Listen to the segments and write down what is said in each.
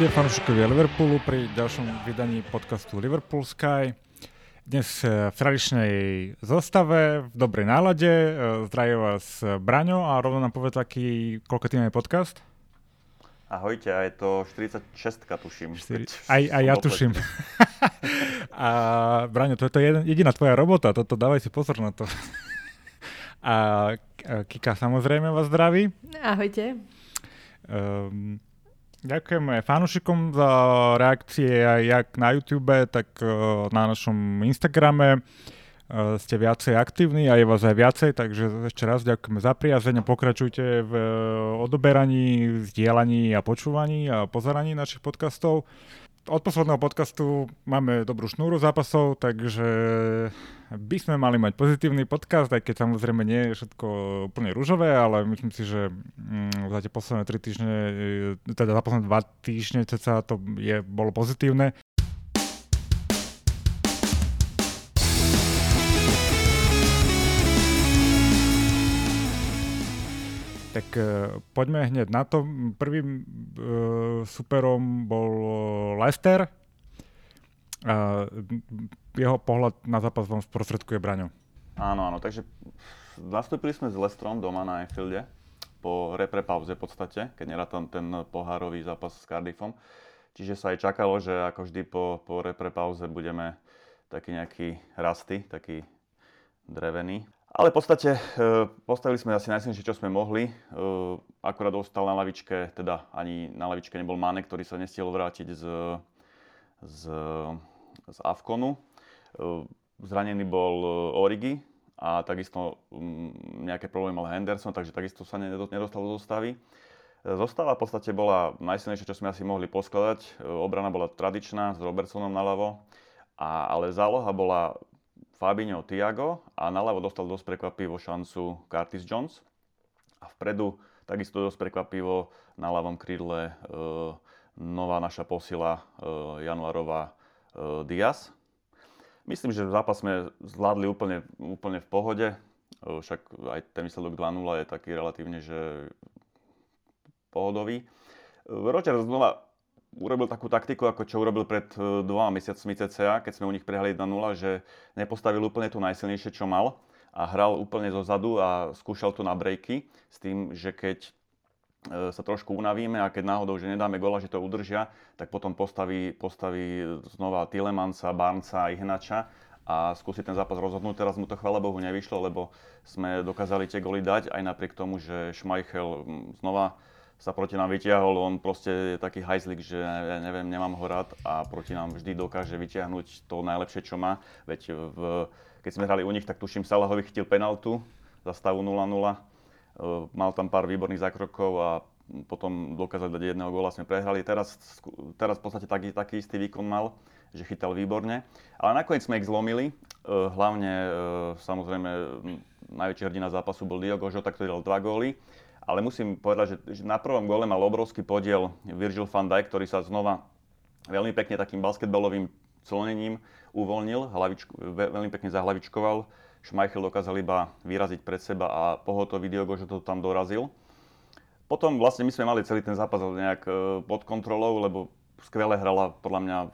Ahojte fanúšikovia Liverpoolu pri ďalšom vydaní podcastu Liverpool Sky. Dnes v tradičnej zostave, v dobrej nálade. Zdraví vás Braňo a rovno nám povedz, aký, koľko tým je podcast? Ahojte, a je to 46 tuším. 4, aj, aj ja tuším. a Braňo, to je to jediná tvoja robota, toto dávaj si pozor na to. a Kika samozrejme vás zdraví. Ahojte. Um, ďakujeme fanúšikom za reakcie aj jak na YouTube, tak uh, na našom Instagrame. Uh, ste viacej aktívni a je vás aj viacej, takže ešte raz ďakujeme za priazeň a pokračujte v uh, odoberaní, vzdielaní a počúvaní a pozeraní našich podcastov od posledného podcastu máme dobrú šnúru zápasov, takže by sme mali mať pozitívny podcast, aj keď samozrejme nie je všetko úplne rúžové, ale myslím si, že mm, za tie posledné tri týždne, e, teda za posledné dva týždne ceca to je, bolo pozitívne. Tak uh, poďme hneď na to. Prvým uh, superom bol Leicester. Jeho pohľad na zápas vám sprostredkuje Braňo. Áno, áno, takže nastúpili sme s Leicesterom doma na Anfielde po repre pauze v podstate, keď nerátam ten pohárový zápas s Cardiffom. Čiže sa aj čakalo, že ako vždy po, po repre pauze budeme taký nejaký rasty, taký drevený. Ale v podstate e, postavili sme asi najsilnejšie, čo sme mohli. E, akurát dostal na lavičke, teda ani na lavičke nebol Mane, ktorý sa nestiel vrátiť z, z, z Avkonu. E, zranený bol Origi a takisto nejaké problémy mal Henderson, takže takisto sa nedostal do zostavy. Zostava v podstate bola najsilnejšia, čo sme asi mohli poskladať. Obrana bola tradičná s Robertsonom naľavo, a, ale záloha bola Fabinho Tiago a naľavo dostal dosť prekvapivo šancu Curtis Jones. A vpredu takisto dosť prekvapivo na ľavom krídle e, nová naša posila e, januárová e, Diaz. Myslím, že zápas sme zvládli úplne, úplne v pohode. E, však aj ten výsledok 2-0 je taký relatívne, že pohodový. E, Roger znova urobil takú taktiku, ako čo urobil pred e, dvoma mesiacmi CCA, keď sme u nich prehali 1-0, že nepostavil úplne to najsilnejšie, čo mal a hral úplne zo zadu a skúšal to na breaky s tým, že keď e, sa trošku unavíme a keď náhodou, že nedáme gola, že to udržia, tak potom postaví, postaví znova Tilemansa, Barnca a Ihnača a skúsi ten zápas rozhodnúť. Teraz mu to chvála Bohu nevyšlo, lebo sme dokázali tie goly dať aj napriek tomu, že Schmeichel znova sa proti nám vytiahol, on proste je taký hajzlik, že ja neviem, nemám ho rád a proti nám vždy dokáže vytiahnuť to najlepšie, čo má. Veď v, keď sme hrali u nich, tak tuším, Salahovi chytil penaltu za stavu 0-0. E, mal tam pár výborných zákrokov a potom dokázali dať jedného góla, sme prehrali. Teraz, teraz v podstate taký, taký istý výkon mal, že chytal výborne. Ale nakoniec sme ich zlomili. E, hlavne, e, samozrejme, najväčší hrdina zápasu bol Diogo Jota, ktorý dal dva góly ale musím povedať, že, že na prvom gole mal obrovský podiel Virgil van Dijk, ktorý sa znova veľmi pekne takým basketbalovým clonením uvoľnil, hlavičku, veľmi pekne zahlavičkoval. Schmeichel dokázal iba vyraziť pred seba a pohotový Diogo, že to tam dorazil. Potom vlastne my sme mali celý ten zápas nejak e, pod kontrolou, lebo skvele hrala podľa mňa e,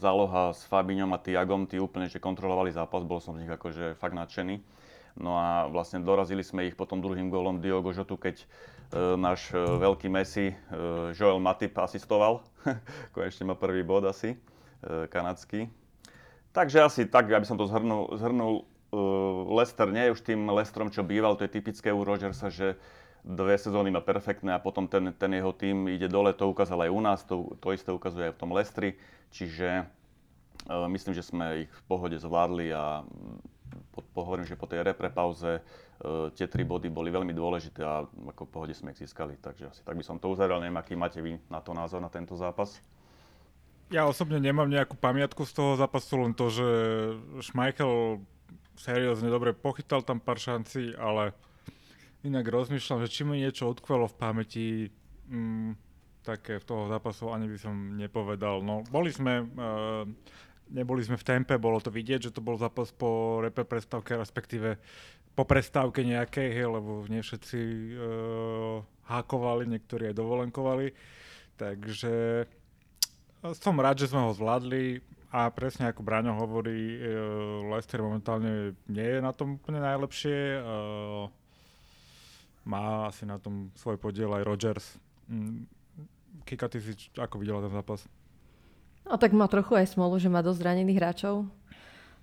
záloha s Fabiňom a Tiagom, tí úplne že kontrolovali zápas, bol som z nich akože fakt nadšený. No a vlastne dorazili sme ich potom druhým gólom Diogo Žotu, keď e, náš e, veľký Messi e, Joel Matip asistoval. Konečne má prvý bod asi, kanadský. Takže asi tak, aby som to zhrnul, zhrnul Lester nie je už tým Lestrom, čo býval, to je typické u Rogersa, že dve sezóny má perfektné a potom ten, ten jeho tým ide dole, to ukázal aj u nás, to, to isté ukazuje aj v tom Lestri, čiže e, myslím, že sme ich v pohode zvládli a po, hovorím, že po tej repre pauze uh, tie tri body boli veľmi dôležité a ako pohode sme ich získali. Takže asi tak by som to uzavrel. Neviem, aký máte vy na to názor, na tento zápas? Ja osobne nemám nejakú pamiatku z toho zápasu, len to, že Schmeichel seriózne dobre pochytal tam pár šancí, ale inak rozmýšľam, že či mi niečo odkvelo v pamäti, mm, také v toho zápasu ani by som nepovedal. No, boli sme uh, neboli sme v tempe, bolo to vidieť, že to bol zápas po repe prestávke, respektíve po prestávke nejakej, hej, lebo nie všetci uh, hákovali, niektorí aj dovolenkovali. Takže som rád, že sme ho zvládli a presne ako Braňo hovorí, Leicester momentálne nie je na tom úplne najlepšie. Má asi na tom svoj podiel aj Rodgers. Mm, Kika, ty si ako videla ten zápas? No tak má trochu aj smolu, že má dosť zranených hráčov.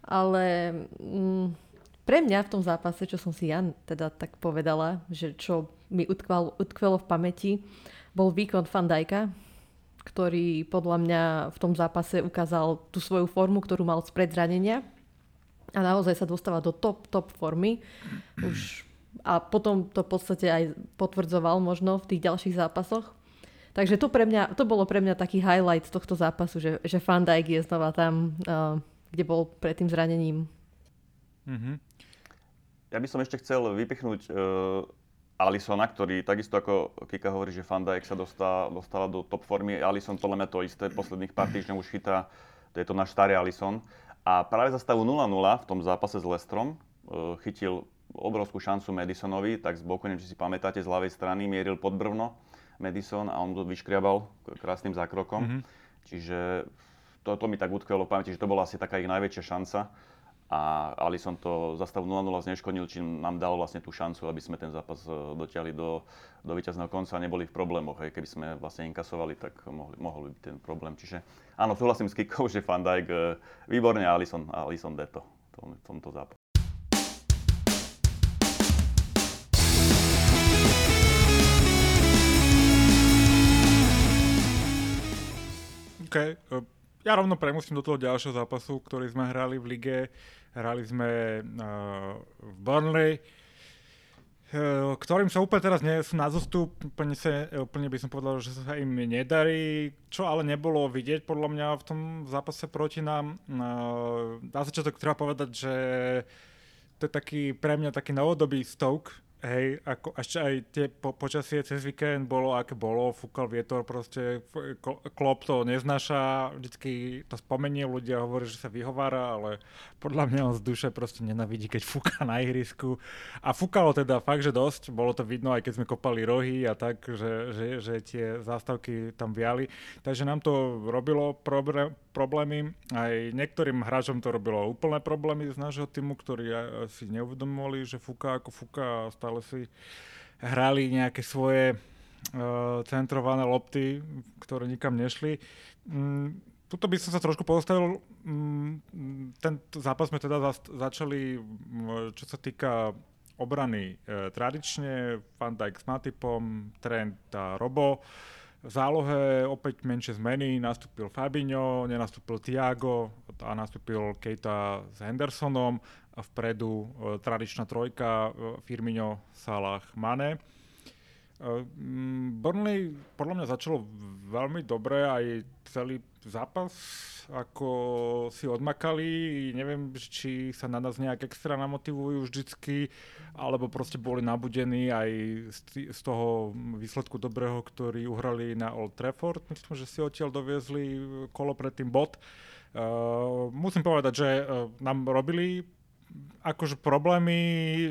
Ale mm, pre mňa v tom zápase, čo som si ja teda tak povedala, že čo mi utkval, utkvelo v pamäti, bol výkon Fandajka, ktorý podľa mňa v tom zápase ukázal tú svoju formu, ktorú mal spred zranenia a naozaj sa dostáva do top, top formy. Už, a potom to v podstate aj potvrdzoval možno v tých ďalších zápasoch. Takže to, pre mňa, to bolo pre mňa taký highlight z tohto zápasu, že, že Van Dijk je znova tam, uh, kde bol pred tým zranením. Mm-hmm. Ja by som ešte chcel vypichnúť uh, Alisona, ktorý takisto ako Kika hovorí, že Van Dijk sa dostáva, dostáva do top formy. Alison podľa mňa to isté, posledných pár týždňov už chytá, to je to náš starý Alison. A práve za stavu 0-0 v tom zápase s Lestrom uh, chytil obrovskú šancu Madisonovi, tak z boku, neviem, či si pamätáte, z ľavej strany mieril pod brvno Madison a on to vyškriabal krásnym zákrokom. Mm-hmm. Čiže to, to mi tak utkvelo v pamäti, že to bola asi taká ich najväčšia šanca a Alison to za stavu 0-0 zneškodnil, či nám dal vlastne tú šancu, aby sme ten zápas e, dotiahli do, do víťazného konca a neboli v problémoch. Hej. Keby sme vlastne inkasovali, tak mohli, mohol byť ten problém. Čiže áno, súhlasím s Kikou, že Van Dijk e, výborne a Alison, Alison Deto v tomto zápase. OK, e, ja rovno premusím do toho ďalšieho zápasu, ktorý sme hrali v lige. Hrali sme uh, v Burnley, uh, ktorým sa úplne teraz nie sú na zostup. Úplne, sa, úplne by som povedal, že sa im nedarí, čo ale nebolo vidieť podľa mňa v tom zápase proti nám. Uh, na začiatok treba povedať, že to je taký pre mňa taký novodobý Stoke, Hej, ako ešte aj tie po, počasie cez víkend bolo, aké bolo, fúkal vietor, proste klop to neznáša, vždycky to spomenie, ľudia hovorí, že sa vyhovára, ale podľa mňa on z duše proste nenavidí, keď fúka na ihrisku. A fúkalo teda fakt, že dosť, bolo to vidno, aj keď sme kopali rohy a tak, že, že, že tie zástavky tam viali. Takže nám to robilo problémy, aj niektorým hráčom to robilo úplné problémy z nášho týmu, ktorí si neuvedomovali, že fúka ako fúka a stále si hrali nejaké svoje uh, centrované lopty, ktoré nikam nešli. Mm, tuto by som sa trošku postavil. Mm, ten zápas sme teda začali, mm, čo sa týka obrany e, tradične, Van Dijk s Matipom, Trent a Robo. V zálohe opäť menšie zmeny, nastúpil Fabinho, nenastúpil Tiago a nastúpil Keita s Hendersonom vpredu e, tradičná trojka e, Firmino, Salah, Mane. E, Burnley podľa mňa začalo veľmi dobre, aj celý zápas, ako si odmakali, neviem, či sa na nás nejak extra namotivujú vždycky, alebo proste boli nabudení aj z, toho výsledku dobrého, ktorý uhrali na Old Trafford. Myslím, že si odtiaľ doviezli kolo predtým bod. Uh, musím povedať, že uh, nám robili akože problémy,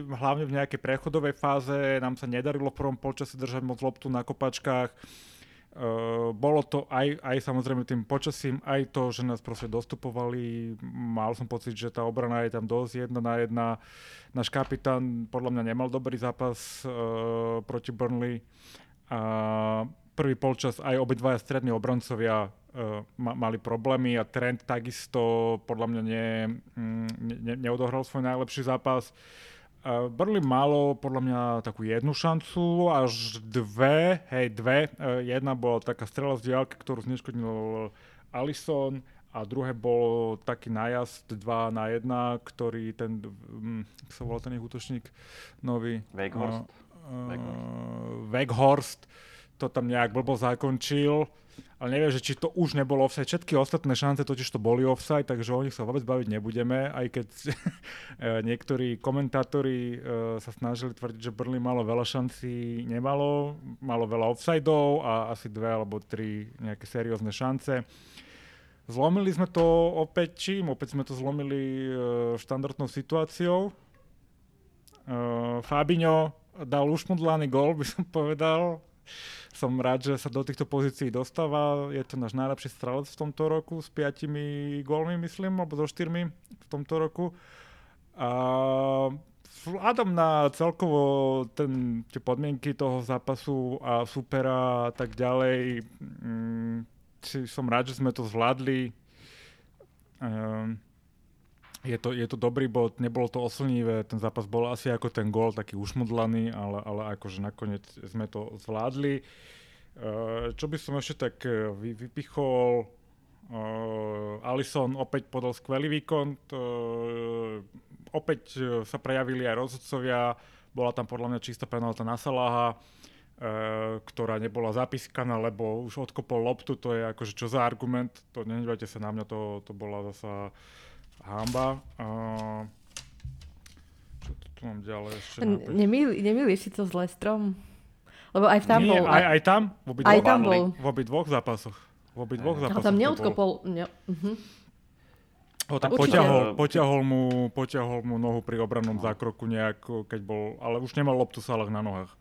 hlavne v nejakej prechodovej fáze, nám sa nedarilo v prvom polčase držať moc loptu na kopačkách. Uh, bolo to aj, aj samozrejme tým počasím, aj to, že nás proste dostupovali. Mal som pocit, že tá obrana je tam dosť jedna na jedna. Náš kapitán podľa mňa nemal dobrý zápas uh, proti Burnley. A prvý polčas aj obidvaja strední obrancovia uh, ma, mali problémy a Trent takisto podľa mňa ne, mm, ne, neodohral svoj najlepší zápas. Uh, Burnley malo podľa mňa takú jednu šancu, až dve, hej, dve. Uh, jedna bola taká strela z diálky, ktorú zneškodnil Allison a druhé bol taký nájazd 2 na 1, ktorý ten, um, sa volal ten ich útočník nový? Weghorst. Uh, uh, Weghorst to tam nejak blbo zakončil, ale neviem, že či to už nebolo offside. Všetky ostatné šance totiž to boli offside, takže o nich sa vôbec baviť nebudeme, aj keď niektorí komentátori e, sa snažili tvrdiť, že Burnley malo veľa šancí, nemalo, malo veľa offsideov a asi dve alebo tri nejaké seriózne šance. Zlomili sme to opäť čím? Opäť sme to zlomili e, štandardnou situáciou. Fabinho dal ušmudlaný gol, by som povedal som rád, že sa do týchto pozícií dostáva. Je to náš najlepší strelec v tomto roku s piatimi gólmi, myslím, alebo so štyrmi v tomto roku. A vzhľadom na celkovo ten, tie podmienky toho zápasu a supera a tak ďalej, mm, si som rád, že sme to zvládli. Um, je to, je to dobrý bod, nebolo to oslnivé, ten zápas bol asi ako ten gól, taký ušmudlaný, ale, ale akože nakoniec sme to zvládli. Uh, čo by som ešte tak vy, vypichol, uh, Alison opäť podal skvelý výkon, opäť sa prejavili aj rozhodcovia, bola tam podľa mňa čistá penálta na Salaha, ktorá nebola zapískaná, lebo už odkopol loptu, to je akože čo za argument, to nenevajte sa na mňa, to, to bola zasa hamba. Uh, čo tu, tu mám ďalej ešte? Nemýliš si to s Lestrom? Lebo aj tam Nie, bol... Aj, aj tam? V obi, aj tam bol. V obi dvoch zápasoch. V obi dvoch zápasoch. Ale tam neodkopol... Ne, uh-huh. Ho tam poťahol, poťahol, mu, poťahol mu nohu pri obrannom zákroku nejak, keď bol, ale už nemal loptu Salah na nohách.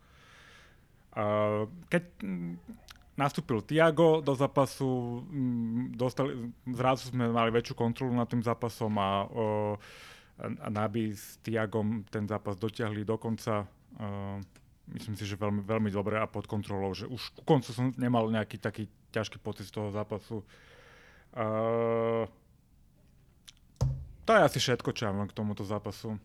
Uh, keď nastúpil Tiago do zápasu, mm, dostali, zrazu sme mali väčšiu kontrolu nad tým zápasom a, a Nabi s Tiagom ten zápas dotiahli do konca. myslím si, že veľmi, veľmi dobre a pod kontrolou, že už ku koncu som nemal nejaký taký ťažký pocit z toho zápasu. to je asi všetko, čo ja mám k tomuto zápasu.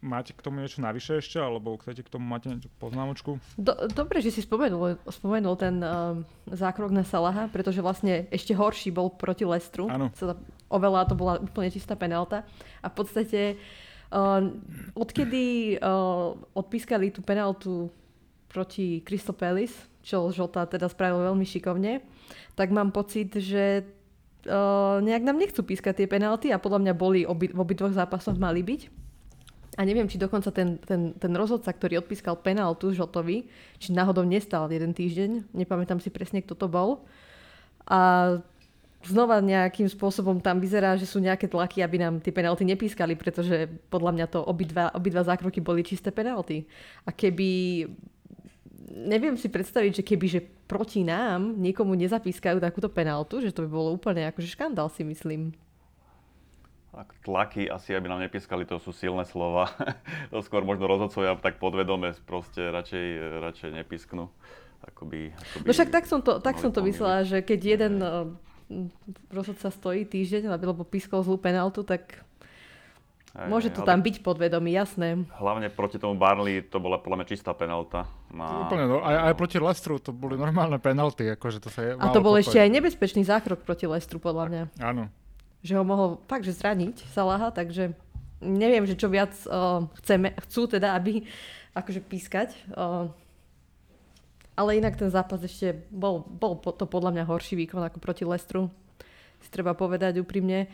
Máte k tomu niečo navyše ešte, alebo chcete k tomu máte niečo poznámočku? Do, dobre, že si spomenul, spomenul ten uh, zákrok na Salaha, pretože vlastne ešte horší bol proti Lestru. Áno. Oveľa to bola úplne čistá penálta. A v podstate uh, odkedy uh, odpískali tú penáltu proti Crystal Palace, čo Žota teda spravil veľmi šikovne, tak mám pocit, že uh, nejak nám nechcú pískať tie penalty a podľa mňa boli obi, v obidvoch zápasoch mali byť. A neviem, či dokonca ten, ten, ten rozhodca, ktorý odpískal penáltu Žotovi, či náhodou nestal jeden týždeň, nepamätám si presne, kto to bol. A znova nejakým spôsobom tam vyzerá, že sú nejaké tlaky, aby nám tie penalty nepískali, pretože podľa mňa to obidva, obidva zákroky boli čisté penalty. A keby... Neviem si predstaviť, že keby že proti nám niekomu nezapískajú takúto penaltu, že to by bolo úplne akože škandál si myslím tlaky asi, aby nám nepieskali, to sú silné slova. to skôr možno rozhodcovia tak podvedome proste radšej, radšej nepisknú. Akoby, akoby no však tak som to, tak som to myslela, že keď jeden uh, rozhodca stojí týždeň, lebo pískol zlú penaltu, tak Aj, môže to tam byť podvedomí, jasné. Hlavne proti tomu Barley to bola podľa mňa čistá penalta. Na... Úplne, no, aj, aj proti Lestru to boli normálne penalty. Akože to sa je A to bol ešte aj nebezpečný zákrok proti Lestru, podľa mňa. Áno že ho mohol fakt, že zraniť Salaha, takže neviem, že čo viac uh, chceme, chcú teda, aby akože pískať. Uh, ale inak ten zápas ešte bol, bol to podľa mňa horší výkon ako proti Lestru. Si treba povedať úprimne.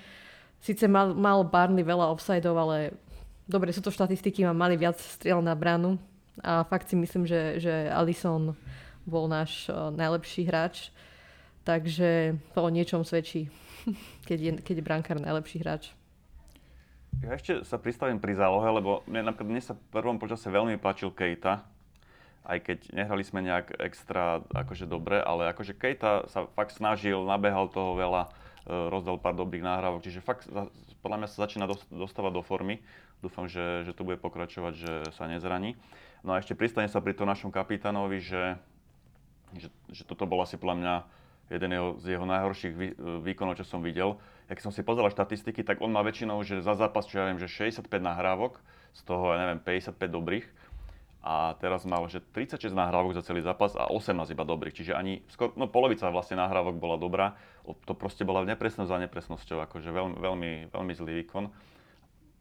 Sice mal, mal Barney veľa offsideov, ale dobre, sú to štatistiky, mám mali viac striel na bránu. A fakt si myslím, že, že Alison bol náš uh, najlepší hráč. Takže to o niečom svedčí. keď, je, keď je brankár najlepší hráč. Ja ešte sa pristavím pri zálohe, lebo mne, napríklad mne sa v prvom počase veľmi páčil Kejta, aj keď nehrali sme nejak extra akože dobre, ale akože Kejta sa fakt snažil, nabehal toho veľa, e, rozdal pár dobrých náhrávok, čiže fakt podľa mňa sa začína dostávať do formy. Dúfam, že, že to bude pokračovať, že sa nezraní. No a ešte pristane sa pri tom našom kapitánovi, že, že, že toto bol asi podľa mňa jeden z jeho najhorších vý, výkonov, čo som videl. Ja som si pozeral štatistiky, tak on má väčšinou, že za zápas, čo ja viem, že 65 nahrávok, z toho, ja neviem, 55 dobrých. A teraz mal, že 36 nahrávok za celý zápas a 18 iba dobrých. Čiže ani, skoro, no polovica vlastne nahrávok bola dobrá. To proste bola nepresnosť za nepresnosťou, akože veľmi, veľmi, veľmi zlý výkon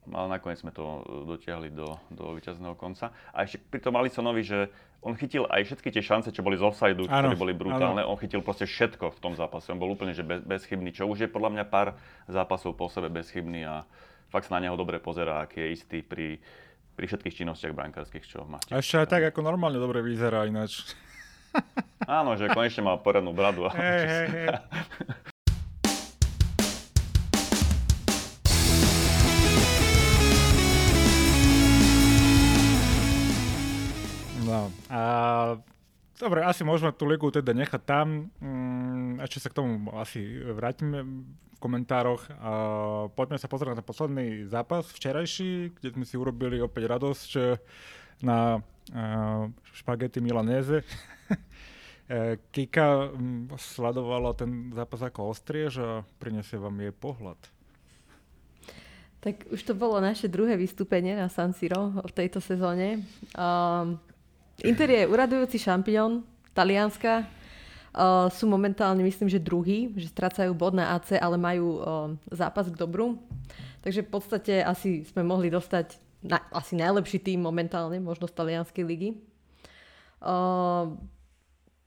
ale nakoniec sme to e, dotiahli do, do víťazného konca. A ešte pri tom Alisonovi, že on chytil aj všetky tie šance, čo boli z offside, ktoré boli brutálne. Ano. On chytil proste všetko v tom zápase. On bol úplne že bez, bezchybný, čo už je podľa mňa pár zápasov po sebe bezchybný a fakt sa na neho dobre pozerá, aký je istý pri, pri všetkých činnostiach brankárskych, čo má. A ešte aj tak, ako normálne dobre vyzerá ináč. Áno, že konečne má poriadnu bradu. Hey, hey, hey. A Dobre, asi môžeme tú ligu teda nechať tam. Mm, ešte sa k tomu asi vrátime v komentároch. A poďme sa pozrieť na posledný zápas včerajší, kde sme si urobili opäť radosť na špagety Milanéze. E, Kika mm, sledovala ten zápas ako ostriež a prinesie vám jej pohľad. Tak už to bolo naše druhé vystúpenie na San Siro v tejto sezóne. Um, Inter je uradujúci šampión Talianska. Uh, sú momentálne, myslím, že druhý, že strácajú bod na AC, ale majú uh, zápas k dobru. Takže v podstate asi sme mohli dostať na, asi najlepší tým momentálne, možno z talianskej ligy. Uh,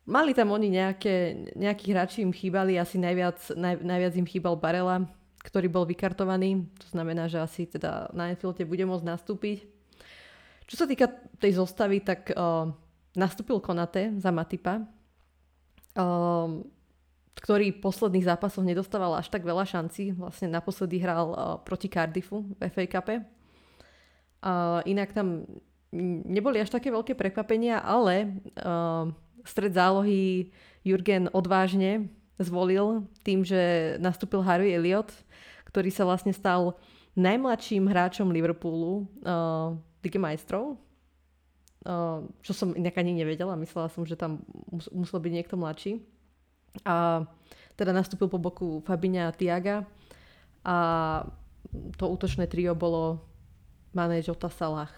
mali tam oni nejaké, nejakí hráči im chýbali, asi najviac, naj, najviac im chýbal Barela, ktorý bol vykartovaný, to znamená, že asi teda na Enfielde bude môcť nastúpiť. Čo sa týka tej zostavy, tak uh, nastúpil Konate za Matipa, uh, ktorý v posledných zápasoch nedostával až tak veľa šancí. Vlastne naposledy hral uh, proti Cardiffu v FA Cupe. Uh, inak tam neboli až také veľké prekvapenia, ale uh, stred zálohy Jurgen odvážne zvolil tým, že nastúpil Harry Elliot, ktorý sa vlastne stal najmladším hráčom Liverpoolu uh, Lige majstrov. Uh, čo som inak ani nevedela, myslela som, že tam mus- musel byť niekto mladší. A teda nastúpil po boku Fabiňa a Tiaga a to útočné trio bolo Mané, Jota, Salah.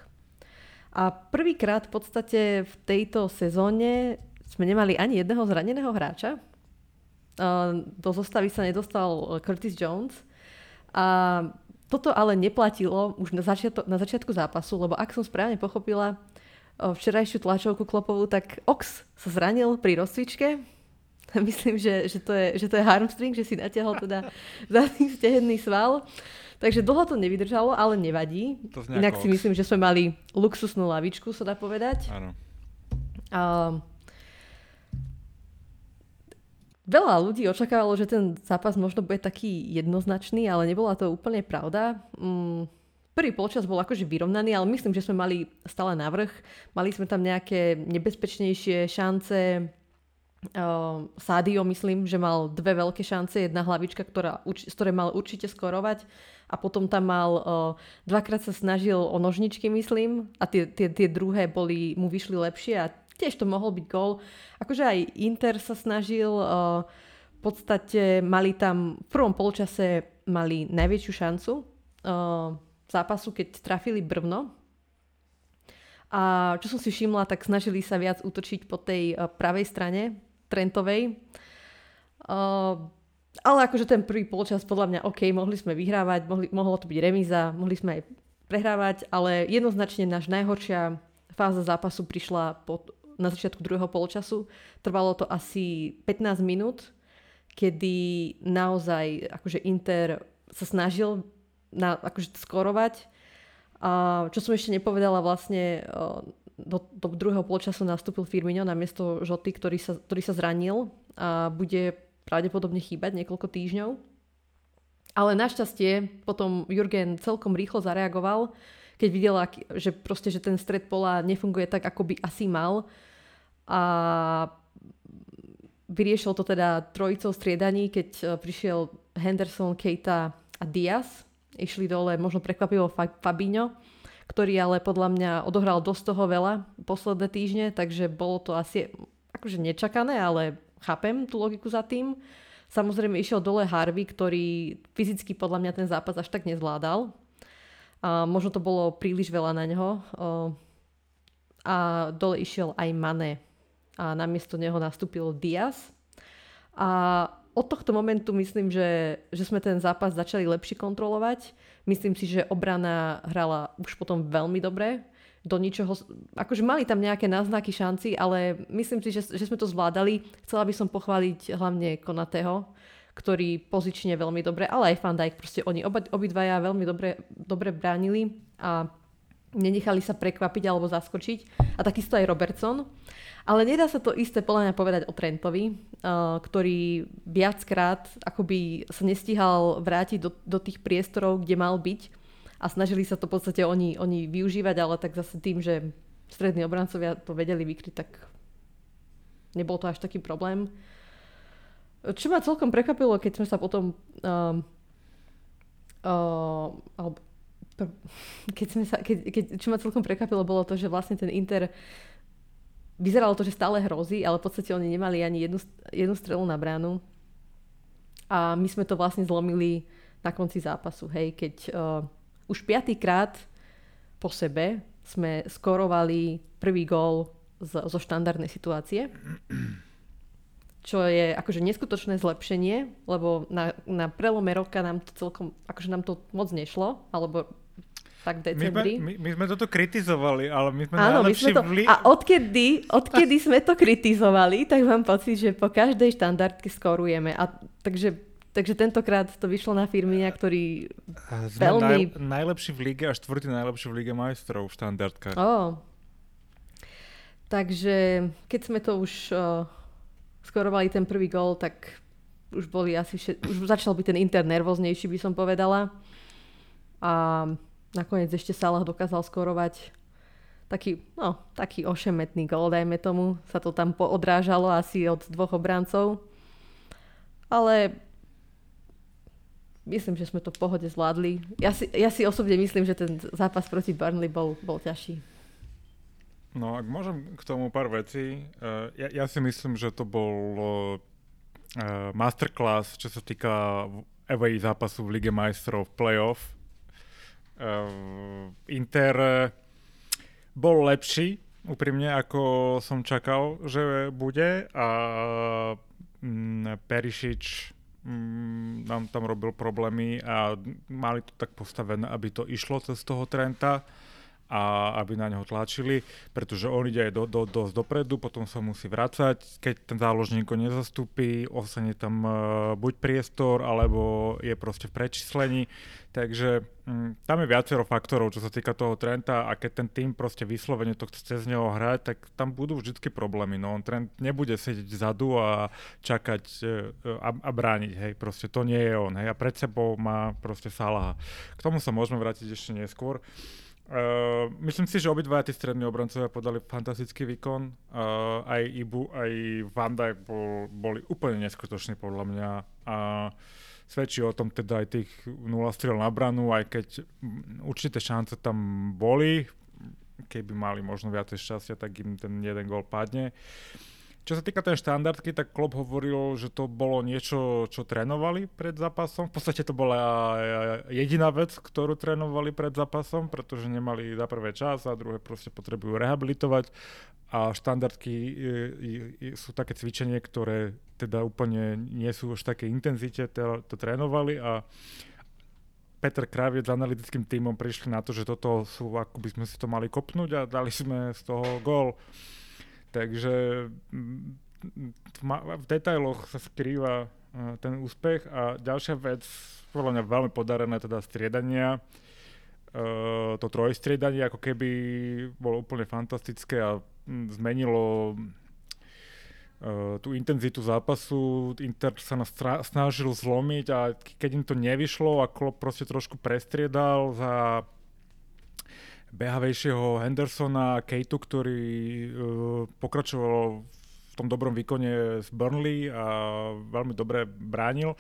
A prvýkrát v podstate v tejto sezóne sme nemali ani jedného zraneného hráča. Do zostavy sa nedostal Curtis Jones. A toto ale neplatilo už na, začiato, na začiatku zápasu, lebo ak som správne pochopila včerajšiu tlačovku klopovú, tak Ox sa zranil pri rozcvičke. Myslím, že, že, to je, že to je harmstring, že si natiahol teda zadný stehenný sval. Takže dlho to nevydržalo, ale nevadí. To Inak si myslím, že sme mali luxusnú lavičku, sa dá povedať. Áno. Uh, Veľa ľudí očakávalo, že ten zápas možno bude taký jednoznačný, ale nebola to úplne pravda. Mm, prvý polčas bol akože vyrovnaný, ale myslím, že sme mali stále navrh. Mali sme tam nejaké nebezpečnejšie šance. Uh, Sádio myslím, že mal dve veľké šance. Jedna hlavička, ktorá, z ktorej mal určite skorovať a potom tam mal, uh, dvakrát sa snažil o nožničky, myslím, a tie, tie, tie druhé boli, mu vyšli lepšie a tiež to mohol byť gól. Akože aj Inter sa snažil, uh, v podstate mali tam, v prvom polčase mali najväčšiu šancu uh, zápasu, keď trafili Brvno. A čo som si všimla, tak snažili sa viac útočiť po tej uh, pravej strane Trentovej. Ale akože ten prvý polčas podľa mňa OK, mohli sme vyhrávať, mohli, mohlo to byť remíza, mohli sme aj prehrávať, ale jednoznačne náš najhoršia fáza zápasu prišla pod, na začiatku druhého polčasu. Trvalo to asi 15 minút, kedy naozaj akože Inter sa snažil na, akože skorovať. A čo som ešte nepovedala, vlastne do, do druhého polčasu nastúpil Firmino na miesto Žoty, ktorý sa, ktorý sa zranil a bude pravdepodobne chýbať niekoľko týždňov. Ale našťastie potom Jurgen celkom rýchlo zareagoval, keď videla, že proste, že ten stred pola nefunguje tak, ako by asi mal. A vyriešil to teda trojicou striedaní, keď e, prišiel Henderson, Keita a Diaz. Išli dole možno prekvapivo Fabinho, ktorý ale podľa mňa odohral dosť toho veľa posledné týždne, takže bolo to asi akože nečakané, ale chápem tú logiku za tým. Samozrejme išiel dole Harvey, ktorý fyzicky podľa mňa ten zápas až tak nezvládal. A možno to bolo príliš veľa na neho. A dole išiel aj Mane. A namiesto neho nastúpil Diaz. A od tohto momentu myslím, že, že sme ten zápas začali lepšie kontrolovať. Myslím si, že obrana hrala už potom veľmi dobre do ničoho, akože mali tam nejaké náznaky šanci, ale myslím si, že, že sme to zvládali. Chcela by som pochváliť hlavne Konatého, ktorý pozične veľmi dobre, ale aj Van Dijk, proste oni oba, obidvaja veľmi dobre, dobre bránili a nenechali sa prekvapiť alebo zaskočiť. A takisto aj Robertson. Ale nedá sa to isté podľa mňa povedať o Trentovi, uh, ktorý viackrát akoby sa nestihal vrátiť do, do tých priestorov, kde mal byť a snažili sa to v podstate oni, oni využívať, ale tak zase tým, že strední obrancovia to vedeli vykryť, tak nebol to až taký problém. Čo ma celkom prekvapilo, keď sme sa potom... Um, uh, alebo, keď sme sa, keď, keď, čo ma celkom prekvapilo, bolo to, že vlastne ten Inter vyzeralo to, že stále hrozí, ale v podstate oni nemali ani jednu, jednu strelu na bránu. A my sme to vlastne zlomili na konci zápasu, hej, keď uh, už piatýkrát po sebe sme skorovali prvý gól zo štandardnej situácie čo je akože neskutočné zlepšenie, lebo na, na prelome roka nám to celkom, akože nám to moc nešlo, alebo tak v decembri. My sme, my, my sme toto kritizovali, ale my sme Áno, my sme to, vli... A odkedy, odkedy sme to kritizovali, tak mám pocit, že po každej štandardke skorujeme. A takže, takže tentokrát to vyšlo na firmy, ktorý sme veľmi... Naj, najlepší v lige a štvrtý najlepší v lige majstrov v štandardkách. Oh. Takže keď sme to už uh, skorovali ten prvý gól, tak už boli asi všet... už začal byť ten Inter nervóznejší, by som povedala. A nakoniec ešte Salah dokázal skorovať taký, no, taký ošemetný gól, dajme tomu. Sa to tam odrážalo asi od dvoch obrancov. Ale myslím, že sme to v pohode zvládli. Ja si, ja si osobne myslím, že ten zápas proti Burnley bol, bol ťažší. No, ak môžem k tomu pár vecí. Uh, ja, ja si myslím, že to bol uh, masterclass, čo sa týka away zápasu v Lige majstrov playoff. Uh, Inter bol lepší, úprimne, ako som čakal, že bude a um, Perišič um, nám tam robil problémy a mali to tak postavené, aby to išlo cez toho Trenta a aby na neho tlačili, pretože on ide aj do, do, dosť dopredu, potom sa musí vrácať, keď ten záložník ho nezastúpi, ostane tam uh, buď priestor, alebo je proste v prečíslení, takže um, tam je viacero faktorov, čo sa týka toho Trenta a keď ten tým proste vyslovene to chce z neho hrať, tak tam budú vždy problémy, no on Trent nebude sedieť vzadu a čakať uh, a, a brániť, hej, proste to nie je on, hej, a pred sebou má proste Salaha. K tomu sa môžeme vrátiť ešte neskôr. Uh, myslím si, že obidva tí strední obrancovia podali fantastický výkon. Uh, aj Ibu, aj Van Dijk bol, boli úplne neskutoční podľa mňa. A svedčí o tom teda aj tých 0 strel na branu, aj keď určité šance tam boli. Keby mali možno viacej šťastia, tak im ten jeden gol padne. Čo sa týka tej štandardky, tak Klopp hovoril, že to bolo niečo, čo trénovali pred zápasom. V podstate to bola jediná vec, ktorú trénovali pred zápasom, pretože nemali za prvé čas a druhé proste potrebujú rehabilitovať. A štandardky sú také cvičenie, ktoré teda úplne nie sú už také intenzite, to trénovali a Peter Kraviec s analytickým týmom prišli na to, že toto sú, ako by sme si to mali kopnúť a dali sme z toho gól. Takže mm, v detailoch sa skrýva e, ten úspech a ďalšia vec, podľa mňa veľmi podarené teda striedania, e, to trojstriedanie ako keby bolo úplne fantastické a mm, zmenilo e, tú intenzitu zápasu. Inter sa nás snažil zlomiť a keď im to nevyšlo a Klopp proste trošku prestriedal za behavejšieho Hendersona, Kejtu, ktorý uh, pokračoval v tom dobrom výkone z Burnley a veľmi dobre bránil.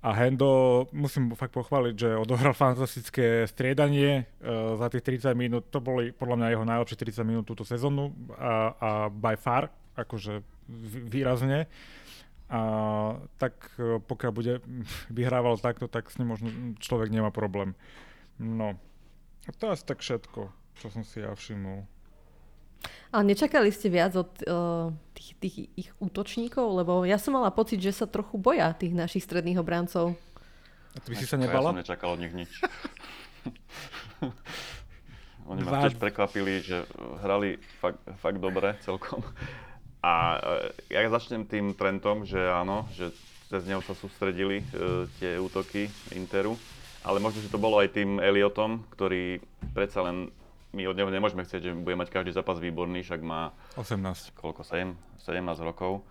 A Hendo, musím fakt pochváliť, že odohral fantastické striedanie uh, za tých 30 minút. To boli podľa mňa jeho najlepšie 30 minút túto sezónu a, a by far, akože výrazne. A tak uh, pokiaľ bude vyhrával takto, tak s ním možno človek nemá problém. No, a to asi tak všetko, čo som si ja všimol. A nečakali ste viac od uh, tých, tých ich útočníkov? Lebo ja som mala pocit, že sa trochu boja tých našich stredných obrancov. A ty by si sa nebala? Ja som nečakal od nich nič. Oni ma tiež prekvapili, že hrali fakt, fakt dobre celkom. A e, ja začnem tým trendom, že áno, že cez neho sa sústredili uh, tie útoky Interu ale možno, že to bolo aj tým Eliotom, ktorý predsa len my od neho nemôžeme chcieť, že bude mať každý zápas výborný, však má 18. Koľko? 7, 17 rokov.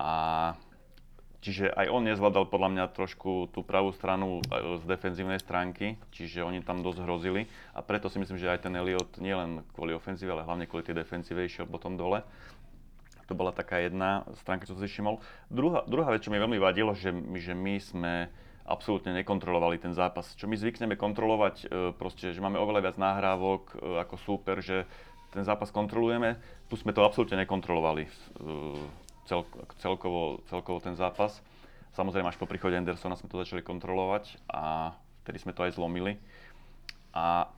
A čiže aj on nezvládal podľa mňa trošku tú pravú stranu z defenzívnej stránky, čiže oni tam dosť hrozili a preto si myslím, že aj ten Eliot nielen kvôli ofenzíve, ale hlavne kvôli tej defenzíve išiel potom dole. To bola taká jedna stránka, čo som si všimol. Druhá, druhá vec, čo mi veľmi vadilo, že že my sme absolútne nekontrolovali ten zápas. Čo my zvykneme kontrolovať, e, proste, že máme oveľa viac nahrávok e, ako súper, že ten zápas kontrolujeme, tu sme to absolútne nekontrolovali e, cel, celkovo, celkovo ten zápas. Samozrejme až po príchode Andersona sme to začali kontrolovať a vtedy sme to aj zlomili. A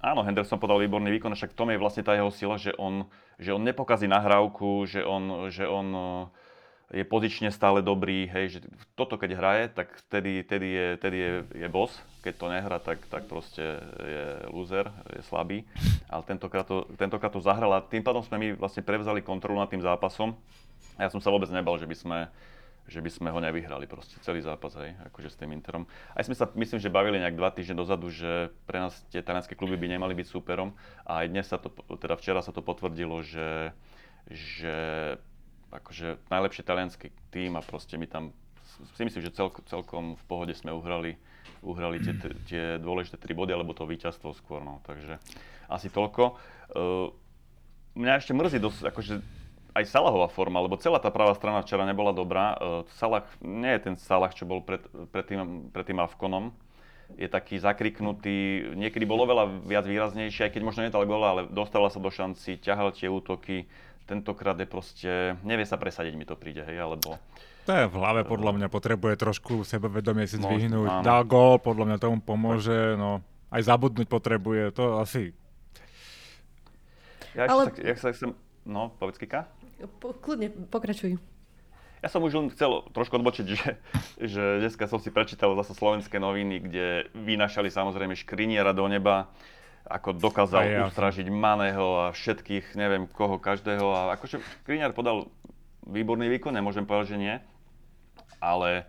áno, Henderson podal výborný výkon, však v tom je vlastne tá jeho sila, že on, že on nepokazí nahrávku, že on, že on je pozične stále dobrý, hej, že toto keď hraje, tak vtedy, vtedy, je, vtedy je, je boss, keď to nehrá, tak, tak proste je loser, je slabý, ale tentokrát to, tentokrát to zahral a tým pádom sme my vlastne prevzali kontrolu nad tým zápasom. A ja som sa vôbec nebal, že by sme, že by sme ho nevyhrali proste celý zápas, hej, akože s tým Interom. Aj sme sa, myslím, že bavili nejak dva týždne dozadu, že pre nás tie talianské kluby by nemali byť súperom. A aj dnes sa to, teda včera sa to potvrdilo, že, že akože najlepší talianský tým a proste my tam si myslím, že cel, celkom v pohode sme uhrali, uhrali tie, tie dôležité tri body, alebo to víťazstvo skôr, no, takže asi toľko. Uh, mňa ešte mrzí dosť, akože aj Salahová forma, lebo celá tá pravá strana včera nebola dobrá. Uh, Salah nie je ten Salah, čo bol pred, pred, tým, pred tým Avkonom. Je taký zakriknutý, niekedy bolo veľa viac výraznejší, aj keď možno nedal gola, ale dostala sa do šanci, ťahal tie útoky. Tentokrát je proste, nevie sa presadiť, mi to príde, hej, alebo... To je v hlave, podľa mňa potrebuje trošku sebevedomie si zvyhnúť. No, Dal gól, podľa mňa tomu pomôže, no aj zabudnúť potrebuje, to asi... Ja ale... sa, ja sa chcem... No, povedz Kika. Po, kľudne, pokračuj. Ja som už len chcel trošku odbočiť, že, že dneska som si prečítal zase slovenské noviny, kde vynašali samozrejme škriniera do neba, ako dokázal ja. ustražiť Maného a všetkých, neviem koho, každého. A akože škriniar podal výborný výkon, nemôžem povedať, že nie, ale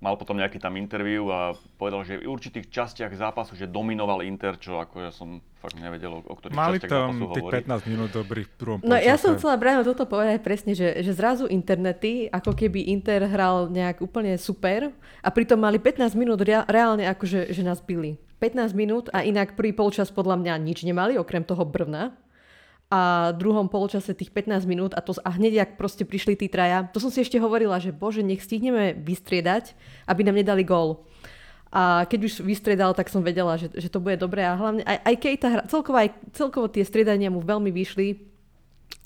mal potom nejaký tam interview a povedal, že v určitých častiach zápasu, že dominoval Inter, čo ako ja som fakt nevedel, o ktorých Mali častiach zápasu hovorí. Mali tam 15 minút dobrých v prvom No ja som chcela Brian toto povedať presne, že, že zrazu internety, ako keby Inter hral nejak úplne super a pritom mali 15 minút reálne akože že nás byli. 15 minút a inak prvý polčas podľa mňa nič nemali, okrem toho brvna a druhom polčase tých 15 minút a, to, a hneď, ak proste prišli tí traja, to som si ešte hovorila, že bože, nech stihneme vystriedať, aby nám nedali gól. A keď už vystriedal, tak som vedela, že, že to bude dobré a hlavne aj, aj Kejta hra, celkovo, aj, celkovo tie striedania mu veľmi vyšli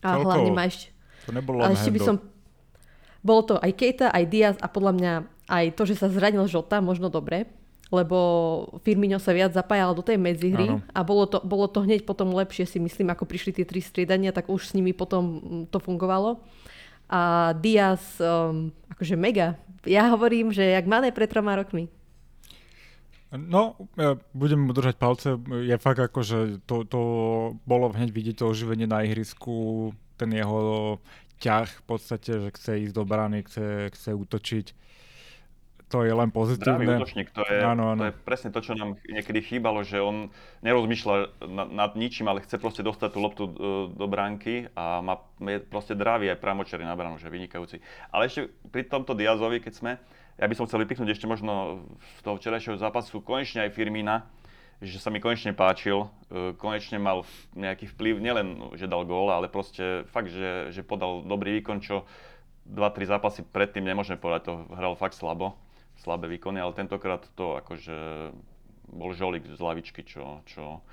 a celkovo. hlavne ma ešte... To nebolo len ešte by som, Bolo to aj Kejta, aj Diaz a podľa mňa aj to, že sa zranil Žota, možno dobre, lebo Firmino sa viac zapájal do tej medzihry ano. a bolo to, bolo to hneď potom lepšie si myslím, ako prišli tie tri striedania, tak už s nimi potom mm, to fungovalo. A Diaz, um, akože mega. Ja hovorím, že jak Mané pred troma rokmi. No, ja budem mu držať palce. Je fakt ako, že to, to bolo hneď vidieť to oživenie na ihrisku, ten jeho ťah v podstate, že chce ísť do brány, chce, chce útočiť to je len pozitívne. útočník, to je, áno, áno. to je presne to, čo nám niekedy chýbalo, že on nerozmýšľa nad, nad ničím, ale chce proste dostať tú loptu do, e, do bránky a má, je proste dravý aj pramočery na bránu, že vynikajúci. Ale ešte pri tomto Diazovi, keď sme, ja by som chcel vypichnúť ešte možno z toho včerajšieho zápasu konečne aj Firmína, že sa mi konečne páčil, e, konečne mal nejaký vplyv, nielen, že dal gól, ale proste fakt, že, že podal dobrý výkon, čo 2-3 zápasy predtým nemôžeme povedať, to hral fakt slabo slabé výkony, ale tentokrát to akože bol žolík z lavičky, čo, čo,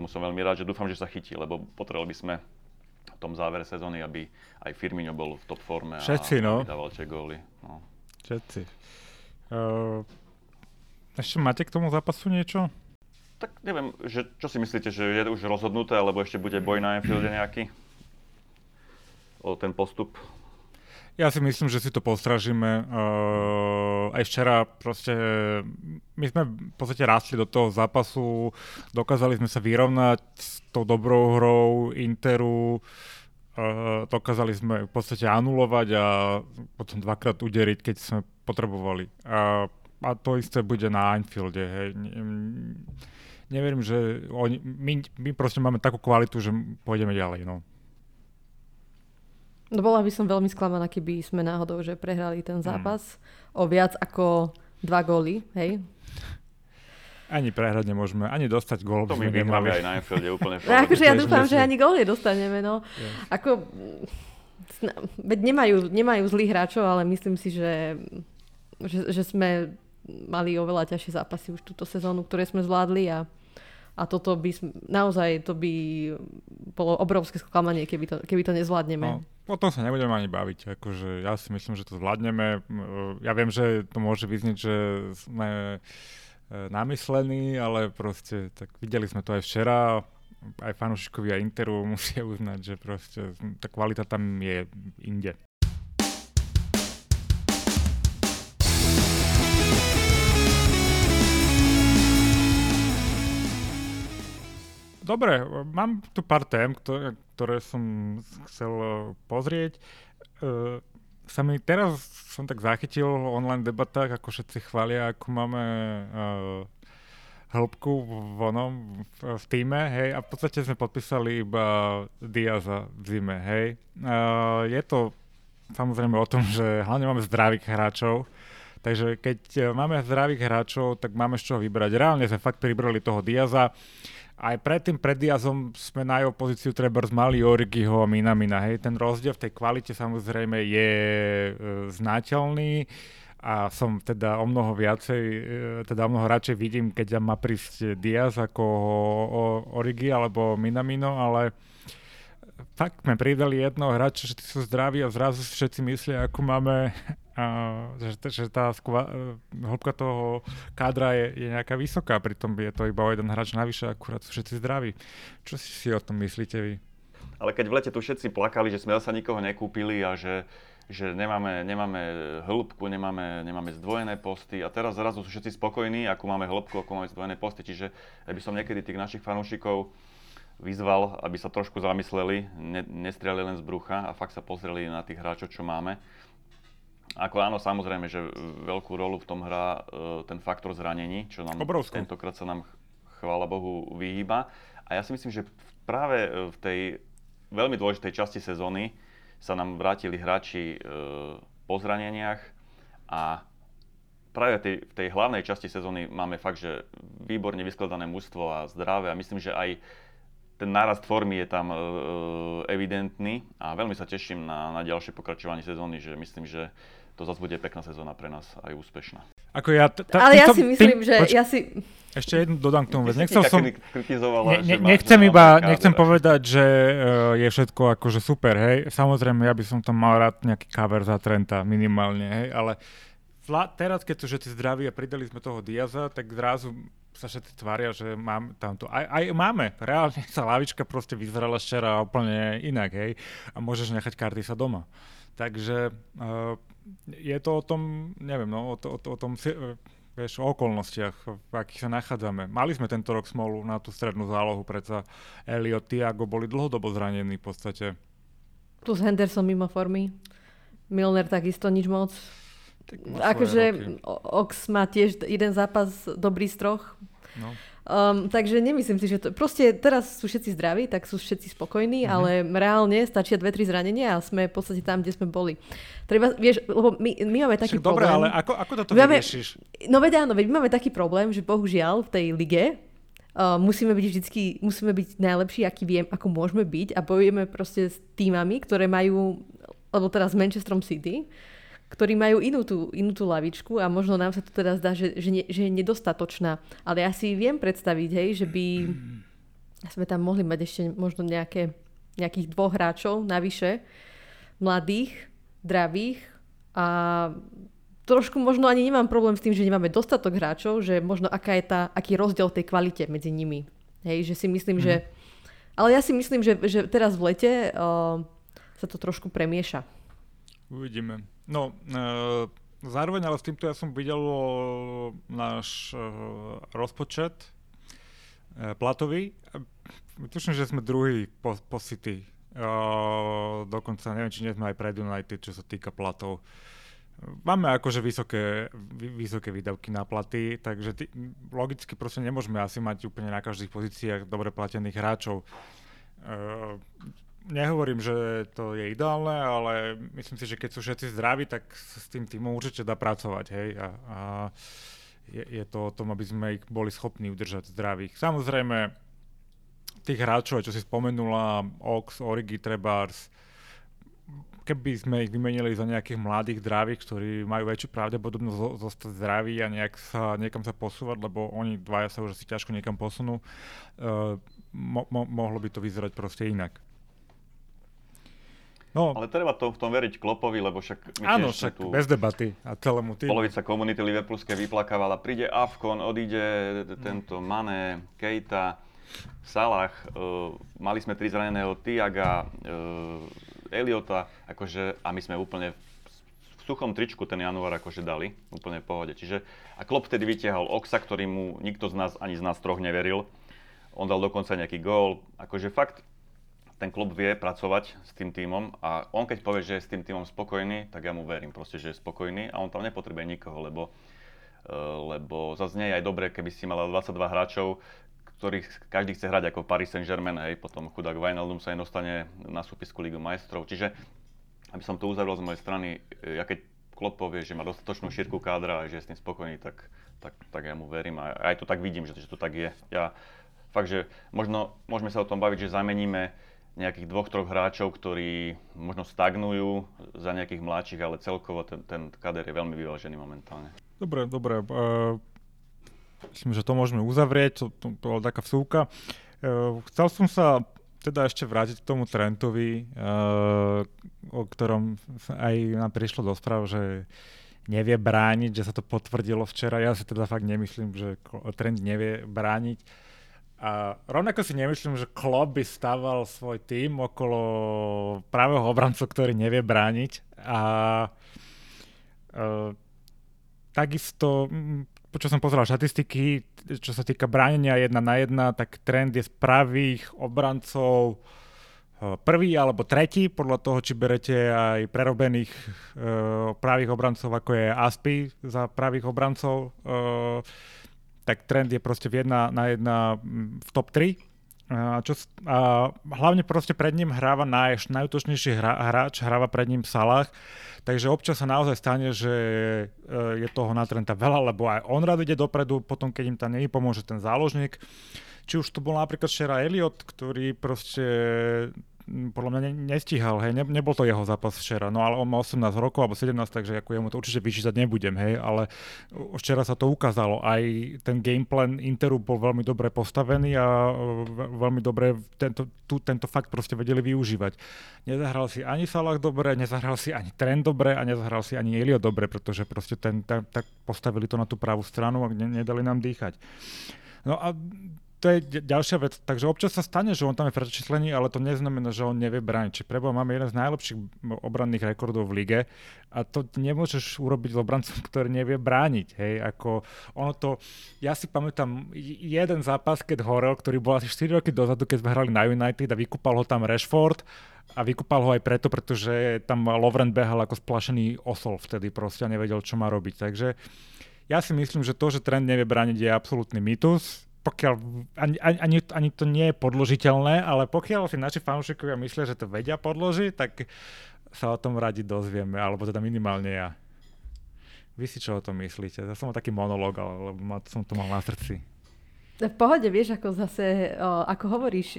mu som veľmi rád, že dúfam, že sa chytí, lebo potrebovali by sme v tom závere sezóny, aby aj Firmino bol v top forme Všetci, a no. dával tie góly. No. Všetci. Uh, ešte máte k tomu zápasu niečo? Tak neviem, že, čo si myslíte, že je už rozhodnuté, alebo ešte bude boj na Enfielde nejaký? O ten postup ja si myslím, že si to postražíme. Uh, aj včera proste, my sme v podstate rástli do toho zápasu, dokázali sme sa vyrovnať s tou dobrou hrou Interu, uh, dokázali sme v podstate anulovať a potom dvakrát uderiť, keď sme potrebovali. A, a to isté bude na Anfielde. Hej. Neverím, že oni, my, my proste máme takú kvalitu, že pôjdeme ďalej. No. No bola by som veľmi sklamaná, keby sme náhodou, že prehrali ten mm. zápas mm. o viac ako dva góly, hej? Ani prehrať nemôžeme, ani dostať gól. To my vyhráme aj na Anfielde úplne no, akože ja dúfam, že ani gól nedostaneme, no. Yeah. Ako, veď nemajú, nemajú zlých hráčov, ale myslím si, že, že, že sme mali oveľa ťažšie zápasy už túto sezónu, ktoré sme zvládli a, a toto by naozaj to by bolo obrovské sklamanie, keby to, keby to nezvládneme. No, o tom sa nebudeme ani baviť. Akože ja si myslím, že to zvládneme. Ja viem, že to môže vyznieť, že sme e, namyslení, ale proste tak videli sme to aj včera aj fanúšikovia Interu musia uznať, že proste tá kvalita tam je inde. Dobre, mám tu pár tém, ktoré, ktoré som chcel pozrieť. Uh, sa mi teraz som tak zachytil v online debatách, ako všetci chvália, ako máme uh, hĺbku v onom, v, v týme, hej, a v podstate sme podpísali iba Diaza v zime, hej. Uh, je to samozrejme o tom, že hlavne máme zdravých hráčov, takže keď e, máme zdravých hráčov, tak máme z čoho vybrať. Reálne sme fakt pribrali toho Diaza, aj predtým pred Diazom sme na jeho pozíciu treba mali Origiho a Minamina, hej, ten rozdiel v tej kvalite samozrejme je e, znateľný. A som teda o mnoho viacej, e, teda o mnoho radšej vidím, keď má prísť Diaz ako Origi alebo Minamino, ale fakt sme pridali jednoho hráča, že sú zdraví a zrazu všetci myslia, ako máme, a, že, že tá skva, e, hĺbka toho kádra je, je nejaká vysoká, pritom je to iba o jeden hráč navyše, akurát sú všetci zdraví. Čo si si o tom myslíte vy? Ale keď v lete tu všetci plakali, že sme sa nikoho nekúpili a že že nemáme, nemáme hĺbku, nemáme, nemáme zdvojené posty a teraz zrazu sú všetci spokojní, ako máme hĺbku, ako máme zdvojené posty. Čiže by som niekedy tých našich fanúšikov vyzval, aby sa trošku zamysleli, ne, nestreli len z brucha a fakt sa pozreli na tých hráčov, čo máme. Ako áno, samozrejme, že veľkú rolu v tom hrá e, ten faktor zranení, čo nám Obrovskú. tentokrát sa nám, chvála Bohu, vyhýba. A ja si myslím, že práve v tej veľmi dôležitej časti sezóny sa nám vrátili hráči e, po zraneniach a práve tej, v tej hlavnej časti sezóny máme fakt, že výborne vyskladané mužstvo a zdravé a myslím, že aj ten nárast formy je tam e, evidentný a veľmi sa teším na, na ďalšie pokračovanie sezóny, že myslím, že to zase bude pekná sezóna pre nás aj úspešná. Ako ja t- t- Ale ja si myslím, tým, že poč- ja si... Ešte jednu dodám k tomu vec. Nechcel som... Ne, ne, nechcem iba, nechcem povedať, že uh, je všetko akože super, hej. Samozrejme, ja by som tam mal rád nejaký cover za Trenta, minimálne, hej, ale vla, teraz, keď sú všetci zdraví a pridali sme toho Diaza, tak zrazu sa všetci tvária, že mám tamto. Aj, aj máme. Reálne sa lavička proste vyzerala včera úplne inak, hej. A môžeš nechať karty sa doma. Takže uh, je to o tom, neviem, no, o, to, o, to, o tom, e, vieš, o okolnostiach, v akých sa nachádzame. Mali sme tento rok smolu na tú strednú zálohu, predsa Elliot, Tiago boli dlhodobo zranení v podstate. Plus Henderson mimo formy. Milner takisto nič moc. Akože Ox má tiež jeden zápas dobrý z troch. No. Um, takže nemyslím si, že to... Proste teraz sú všetci zdraví, tak sú všetci spokojní, mm-hmm. ale reálne stačia dve, tri zranenia a sme v podstate tam, kde sme boli. Treba, vieš, lebo my, my máme taký Však problém... Dobre, ale ako, ako toto máme, vyriešiš? No veď áno, veď my máme taký problém, že bohužiaľ v tej lige uh, musíme byť vždycky, musíme byť najlepší, aký viem, ako môžeme byť a bojujeme proste s týmami, ktoré majú, alebo teraz s Manchesterom City, ktorí majú inú tú, inú tú lavičku a možno nám sa to teda zdá, že, že, ne, že je nedostatočná. Ale ja si viem predstaviť, hej, že by sme tam mohli mať ešte možno nejaké, nejakých dvoch hráčov navyše, mladých, zdravých a trošku možno ani nemám problém s tým, že nemáme dostatok hráčov, že možno aká je tá, aký je rozdiel tej kvalite medzi nimi. Hej, že si myslím, mm. že... Mhm. Ale ja si myslím, že, že teraz v lete uh, sa to trošku premieša. Uvidíme. No, e, zároveň ale s týmto ja som videl náš e, rozpočet e, platový. Tuším, že sme druhý po, po City. E, dokonca neviem, či nie sme aj pred United, čo sa týka platov. Máme akože vysoké, vysoké výdavky na platy, takže tý, logicky proste nemôžeme asi mať úplne na každých pozíciách dobre platených hráčov. E, nehovorím, že to je ideálne, ale myslím si, že keď sú všetci zdraví, tak s tým týmom určite dá pracovať. Hej? A, a je, je to o tom, aby sme ich boli schopní udržať zdravých. Samozrejme, tých hráčov, čo si spomenula, Ox, Origi, Trebars, keby sme ich vymenili za nejakých mladých zdravých, ktorí majú väčšiu pravdepodobnosť zostať zdraví a nejak sa, niekam sa posúvať, lebo oni dvaja sa už asi ťažko niekam posunú, uh, mo- mo- mohlo by to vyzerať proste inak. No, ale treba to v tom veriť Klopovi, lebo však my Áno, však tu bez debaty a celému týmu. Polovica komunity Liverpoolské vyplakávala, príde Afkon, odíde tento Mané, Kejta, Salah, uh, mali sme tri zraneného Tiaga, uh, Eliota, akože, a my sme úplne v suchom tričku ten január akože dali, úplne v pohode. Čiže, a Klopp vtedy vytiahol Oxa, ktorý mu nikto z nás, ani z nás troch neveril. On dal dokonca nejaký gól. Akože fakt, ten klub vie pracovať s tým tímom a on keď povie, že je s tým tímom spokojný, tak ja mu verím proste, že je spokojný a on tam nepotrebuje nikoho, lebo, uh, lebo zase nie je aj dobre, keby si mal 22 hráčov, ktorých každý chce hrať ako Paris Saint-Germain, hej, potom chudák Wijnaldum sa nedostane na súpisku Ligu majstrov. Čiže, aby som to uzavrel z mojej strany, ja keď Klopp povie, že má dostatočnú šírku kádra a že je s tým spokojný, tak, tak, tak ja mu verím a aj to tak vidím, že, že to tak je. Ja fakt, že možno môžeme sa o tom baviť, že zameníme nejakých dvoch, troch hráčov, ktorí možno stagnujú za nejakých mladších, ale celkovo ten, ten kader je veľmi vyvážený momentálne. Dobre, dobre. Uh, myslím, že to môžeme uzavrieť, to, to, bola taká vsúka. Uh, chcel som sa teda ešte vrátiť k tomu Trentovi, uh, o ktorom aj nám prišlo do správ, že nevie brániť, že sa to potvrdilo včera. Ja si teda fakt nemyslím, že Trent nevie brániť. A rovnako si nemyslím, že Klopp by staval svoj tým okolo pravého obrancu, ktorý nevie brániť. A uh, takisto, čo som pozeral štatistiky, čo sa týka bránenia jedna na jedna, tak trend je z pravých obrancov e, prvý alebo tretí, podľa toho, či berete aj prerobených uh, pravých obrancov, ako je Aspi za pravých obrancov. Uh, tak trend je proste v jedna na jedna v top 3. A, čo, a hlavne proste pred ním hráva naj, najútočnejší hra, hráč, hráva pred ním Salah, takže občas sa naozaj stane, že e, je toho na Trenta veľa, lebo aj on rád ide dopredu, potom keď im tam nepomôže ten záložník. Či už to bol napríklad včera Elliot, ktorý proste podľa mňa ne, nestíhal, hej, ne, nebol to jeho zápas včera, no ale on má 18 rokov alebo 17, takže ako jemu to určite vyčítať nebudem, hej, ale včera sa to ukázalo, aj ten gameplan Interu bol veľmi dobre postavený a veľmi dobre tento, tu, tento fakt proste vedeli využívať. Nezahral si ani Salah dobre, nezahral si ani Trent dobre a nezahral si ani Elio dobre, pretože proste ten, tak, tak postavili to na tú pravú stranu a ne, nedali nám dýchať. No a to je ďalšia vec. Takže občas sa stane, že on tam je prečíslený, ale to neznamená, že on nevie brániť. Či prebo máme jeden z najlepších obranných rekordov v lige a to nemôžeš urobiť obrancom, ktorý nevie brániť. Hej, ako ono to, ja si pamätám jeden zápas, keď horel, ktorý bol asi 4 roky dozadu, keď sme hrali na United a vykúpal ho tam Rashford a vykúpal ho aj preto, pretože tam Lovren behal ako splašený osol vtedy proste a nevedel, čo má robiť. Takže ja si myslím, že to, že trend nevie brániť je absolútny mýtus pokiaľ, ani, ani, ani to nie je podložiteľné, ale pokiaľ si naši fanúšikovia myslia, že to vedia podložiť, tak sa o tom radi dozvieme, alebo teda minimálne ja. Vy si čo o tom myslíte? Ja som taký monológ, ale som to mal na srdci. V pohode, vieš, ako zase, ako hovoríš,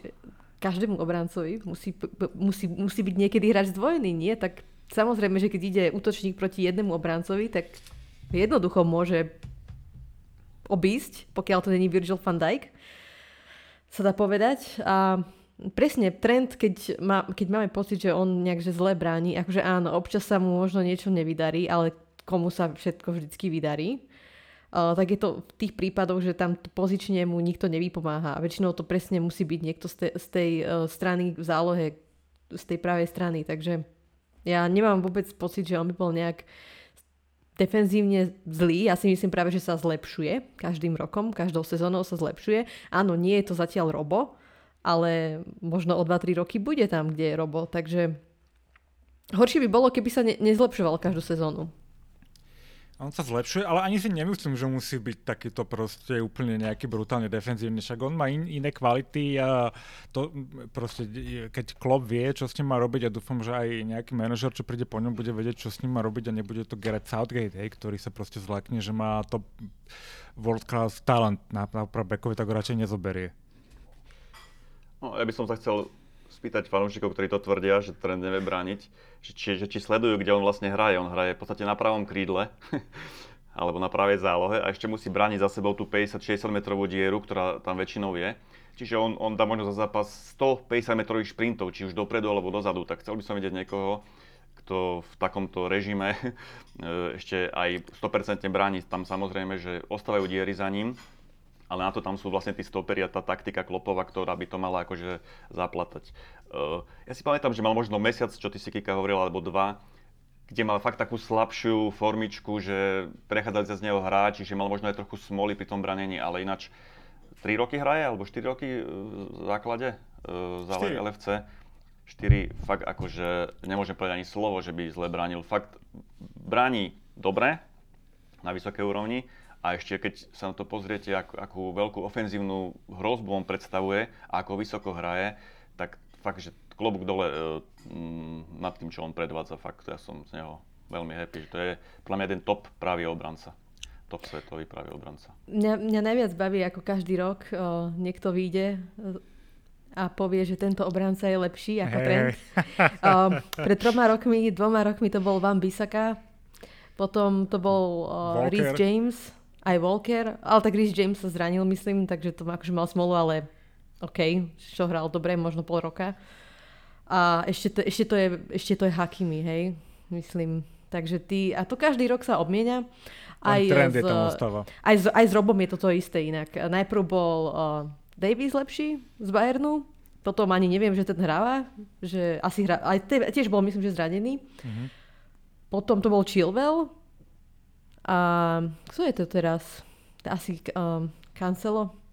každému obrancovi musí, musí, musí byť niekedy hráč zdvojený, nie? Tak samozrejme, že keď ide útočník proti jednému obrancovi, tak jednoducho môže obísť, pokiaľ to není Virgil van Dijk, sa dá povedať. A presne trend, keď, má, keď máme pocit, že on nejak zle bráni, akože áno, občas sa mu možno niečo nevydarí, ale komu sa všetko vždycky vydarí, uh, tak je to v tých prípadoch, že tam pozične mu nikto nevypomáha. A väčšinou to presne musí byť niekto z, te, z tej uh, strany v zálohe, z tej pravej strany. Takže ja nemám vôbec pocit, že on by bol nejak defenzívne zlý. Ja si myslím práve, že sa zlepšuje každým rokom, každou sezónou sa zlepšuje. Áno, nie je to zatiaľ Robo, ale možno o 2-3 roky bude tam, kde je Robo. Takže horšie by bolo, keby sa ne- nezlepšoval každú sezónu. On sa zlepšuje, ale ani si nemyslím, že musí byť takýto proste úplne nejaký brutálne defenzívny. Však on má in, iné kvality a to proste, keď klub vie, čo s ním má robiť a dúfam, že aj nejaký manažer, čo príde po ňom, bude vedieť, čo s ním má robiť a nebude to Gareth Southgate, hej, ktorý sa proste zlakne, že má to world class talent na, na backovi, tak ho radšej nezoberie. No, ja by som sa chcel spýtať fanúšikov, ktorí to tvrdia, že trend nevie brániť, že či, že či sledujú, kde on vlastne hraje. On hraje v podstate na pravom krídle, alebo na pravej zálohe a ešte musí brániť za sebou tú 50-60 metrovú dieru, ktorá tam väčšinou je. Čiže on, on dá možno za zápas 150 metrových šprintov, či už dopredu alebo dozadu. Tak chcel by som vidieť niekoho, kto v takomto režime e, ešte aj 100% bráni. Tam samozrejme, že ostávajú diery za ním, ale na to tam sú vlastne tí stopery a tá taktika Klopova, ktorá by to mala akože zaplatať. E, ja si pamätám, že mal možno mesiac, čo ty si Kika hovoril, alebo dva, kde mal fakt takú slabšiu formičku, že prechádzali sa z neho hráči, že mal možno aj trochu smoly pri tom branení, ale ináč 3 roky hraje, alebo 4 roky e, v základe e, za 4. LFC. 4 fakt akože nemôžem povedať ani slovo, že by zle bránil. Fakt bráni dobre, na vysokej úrovni a ešte keď sa na to pozriete, akú, akú veľkú ofenzívnu hrozbu on predstavuje a ako vysoko hraje, tak fakt, že klobúk dole uh, nad tým, čo on predvádza, fakt, ja som z neho veľmi happy, že to je podľa mňa jeden top pravý obranca. Top svetový pravý obranca. Mňa, mňa najviac baví, ako každý rok uh, niekto vyjde a povie, že tento obranca je lepší ako hey. trend. Uh, pred troma rokmi, dvoma rokmi to bol Van Bissaka, potom to bol uh, Rhys James, aj Walker, ale tak Rhys James sa zranil, myslím, takže to akože mal smolu, ale OK, čo hral dobre, možno pol roka. A ešte to, ešte to, je, ešte to je Hakimi, hej, myslím. Takže ty, a to každý rok sa obmienia. Aj trend z, je tam ostáva. Aj, s, aj s Robom je toto isté inak. Najprv bol uh, Davies lepší z Bayernu, potom ani neviem, že ten hráva, že asi hra, aj te, tiež bol myslím, že zranený. Mm-hmm. Potom to bol Chilwell. A kto je to teraz? Asi um, Cancelo.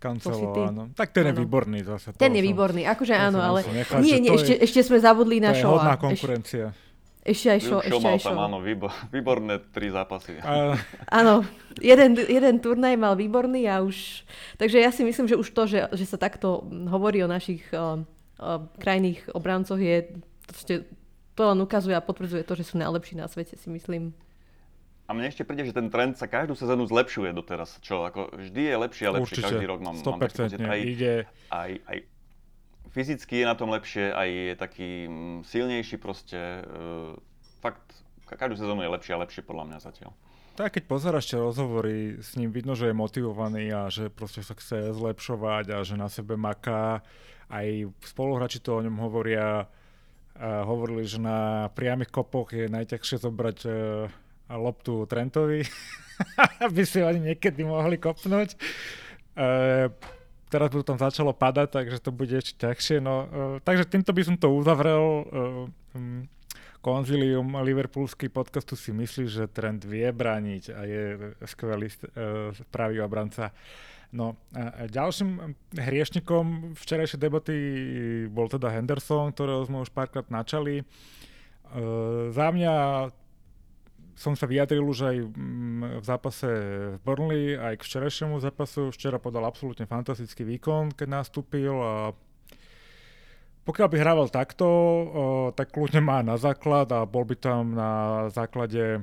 Cancelo, áno. Tak ten áno. je výborný zase. Ten je som, výborný, akože áno, ale nechať, nie, nie, ešte, je, ešte sme zabudli na show. To je hodná konkurencia. Ešte, aj show, ešte aj show. áno, výbor, výborné tri zápasy. Uh. Áno, jeden, jeden turnaj mal výborný a už... Takže ja si myslím, že už to, že, že sa takto hovorí o našich uh, uh, krajných obrancoch je... To len ukazuje a potvrdzuje to, že sú najlepší na svete, si myslím. A mne ešte príde, že ten trend sa každú sezónu zlepšuje doteraz. Čo, ako vždy je lepšie a lepšie. Určite, každý rok mám, 100% mám taký aj, ide. Aj, aj fyzicky je na tom lepšie, aj je taký mm, silnejší proste. Uh, fakt, každú sezónu je lepšie a lepšie podľa mňa zatiaľ. Tak keď pozeráš tie rozhovory, s ním vidno, že je motivovaný a že proste sa chce zlepšovať a že na sebe maká. Aj spoluhráči to o ňom hovoria. A hovorili, že na priamých kopoch je najťažšie zobrať uh, loptu Trentovi, aby si oni niekedy mohli kopnúť. E, teraz to tam začalo padať, takže to bude ešte ťažšie. No, e, takže týmto by som to uzavrel. E, um, konzilium Liverpoolský podcastu si myslí, že Trent vie brániť a je skvelý e, pravý obranca. No ďalším hriešnikom včerajšej debaty bol teda Henderson, ktorého sme už párkrát načali. E, za mňa som sa vyjadril už aj mm, v zápase v Burnley, aj k včerajšiemu zápasu. Včera podal absolútne fantastický výkon, keď nastúpil a pokiaľ by hrával takto, tak kľudne má na základ a bol by tam na základe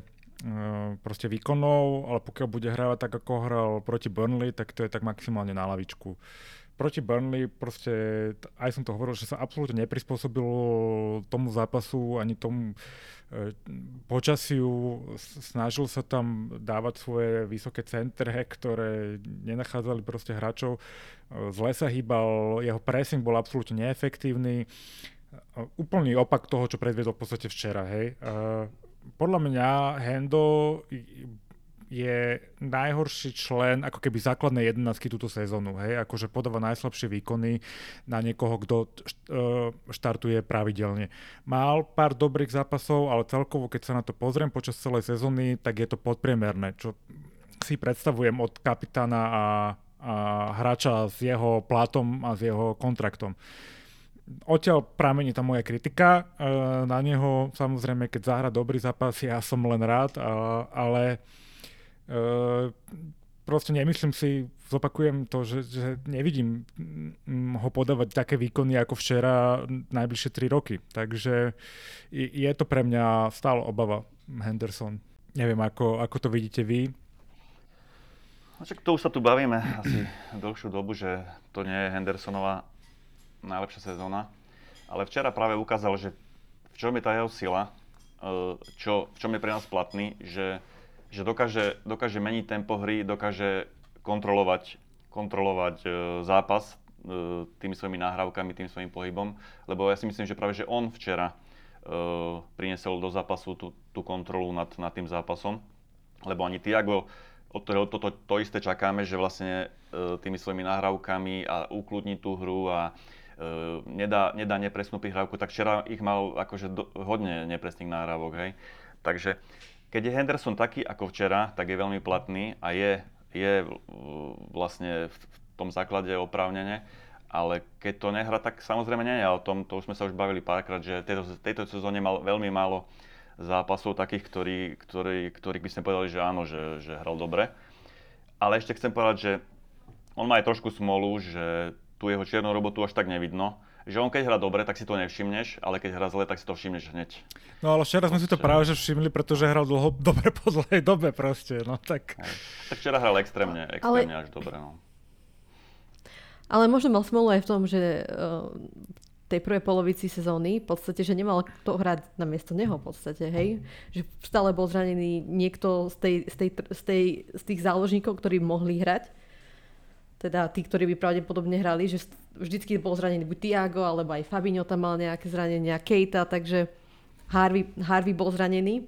proste výkonov, ale pokiaľ bude hrávať tak, ako hral proti Burnley, tak to je tak maximálne na lavičku proti Burnley proste, aj som to hovoril, že sa absolútne neprispôsobil tomu zápasu ani tomu e, počasiu, snažil sa tam dávať svoje vysoké centre, ktoré nenachádzali proste hráčov, e, zle sa hýbal, jeho pressing bol absolútne neefektívny, e, úplný opak toho, čo predviedol v podstate včera, hej. E, podľa mňa Hendo je najhorší člen ako keby základnej jedenáctky túto sezónu. Hej? Akože podáva najslabšie výkony na niekoho, kto e, štartuje pravidelne. Mal pár dobrých zápasov, ale celkovo, keď sa na to pozriem počas celej sezóny, tak je to podpriemerné, čo si predstavujem od kapitána a, a hráča s jeho platom a s jeho kontraktom. Odtiaľ pramení tá moja kritika e, na neho. Samozrejme, keď zahra dobrý zápas, ja som len rád, ale proste nemyslím si, zopakujem to, že, že nevidím mm, ho podávať také výkony ako včera najbližšie 3 roky. Takže je to pre mňa stále obava Henderson. Neviem, ako, ako to vidíte vy. No čak to už sa tu bavíme asi dlhšiu dobu, že to nie je Hendersonová najlepšia sezóna. ale včera práve ukázal, že v čom je tá jeho sila, e, čo, v čom je pre nás platný, že, že dokáže, dokáže meniť tempo hry, dokáže kontrolovať, kontrolovať e, zápas e, tými svojimi nahrávkami, tým svojim pohybom, lebo ja si myslím, že práve že on včera priniesol do zápasu tú, tú kontrolu nad, nad tým zápasom, lebo ani Tiago, od ktorého toto to, to isté čakáme, že vlastne tými svojimi nahrávkami a ukludní tú hru a uh, nedá, nedá nepresnú prihrávku, tak včera ich mal akože do, hodne nepresných nahrávok, hej. Takže keď je Henderson taký ako včera, tak je veľmi platný a je, je vlastne v, v tom základe oprávnene, ale keď to nehra, tak samozrejme nie je o tom, to už sme sa už bavili párkrát, že tejto, tejto sezóne mal veľmi málo zápasov takých, ktorý, ktorý, ktorých by sme povedali, že áno, že, že hral dobre. Ale ešte chcem povedať, že on má aj trošku smolu, že tú jeho čiernu robotu až tak nevidno. Že on keď hrá dobre, tak si to nevšimneš, ale keď hrá zle, tak si to všimneš hneď. No ale včera sme si to práve že všimli, pretože hral dlho dobre po zlej dobe proste, no tak... Tak včera hral extrémne, extrémne ale... až dobre, no. Ale možno mal smolu aj v tom, že uh, tej prvej polovici sezóny, v podstate, že nemal kto hrať na miesto neho v podstate, hej. Že stále bol zranený niekto z, tej, z, tej, z, tej, z tých záložníkov, ktorí mohli hrať teda tí, ktorí by pravdepodobne hrali, že vždycky bol zranený buď Tiago, alebo aj Fabinho tam mal nejaké zranenia, Keita, takže Harvey, Harvey bol zranený.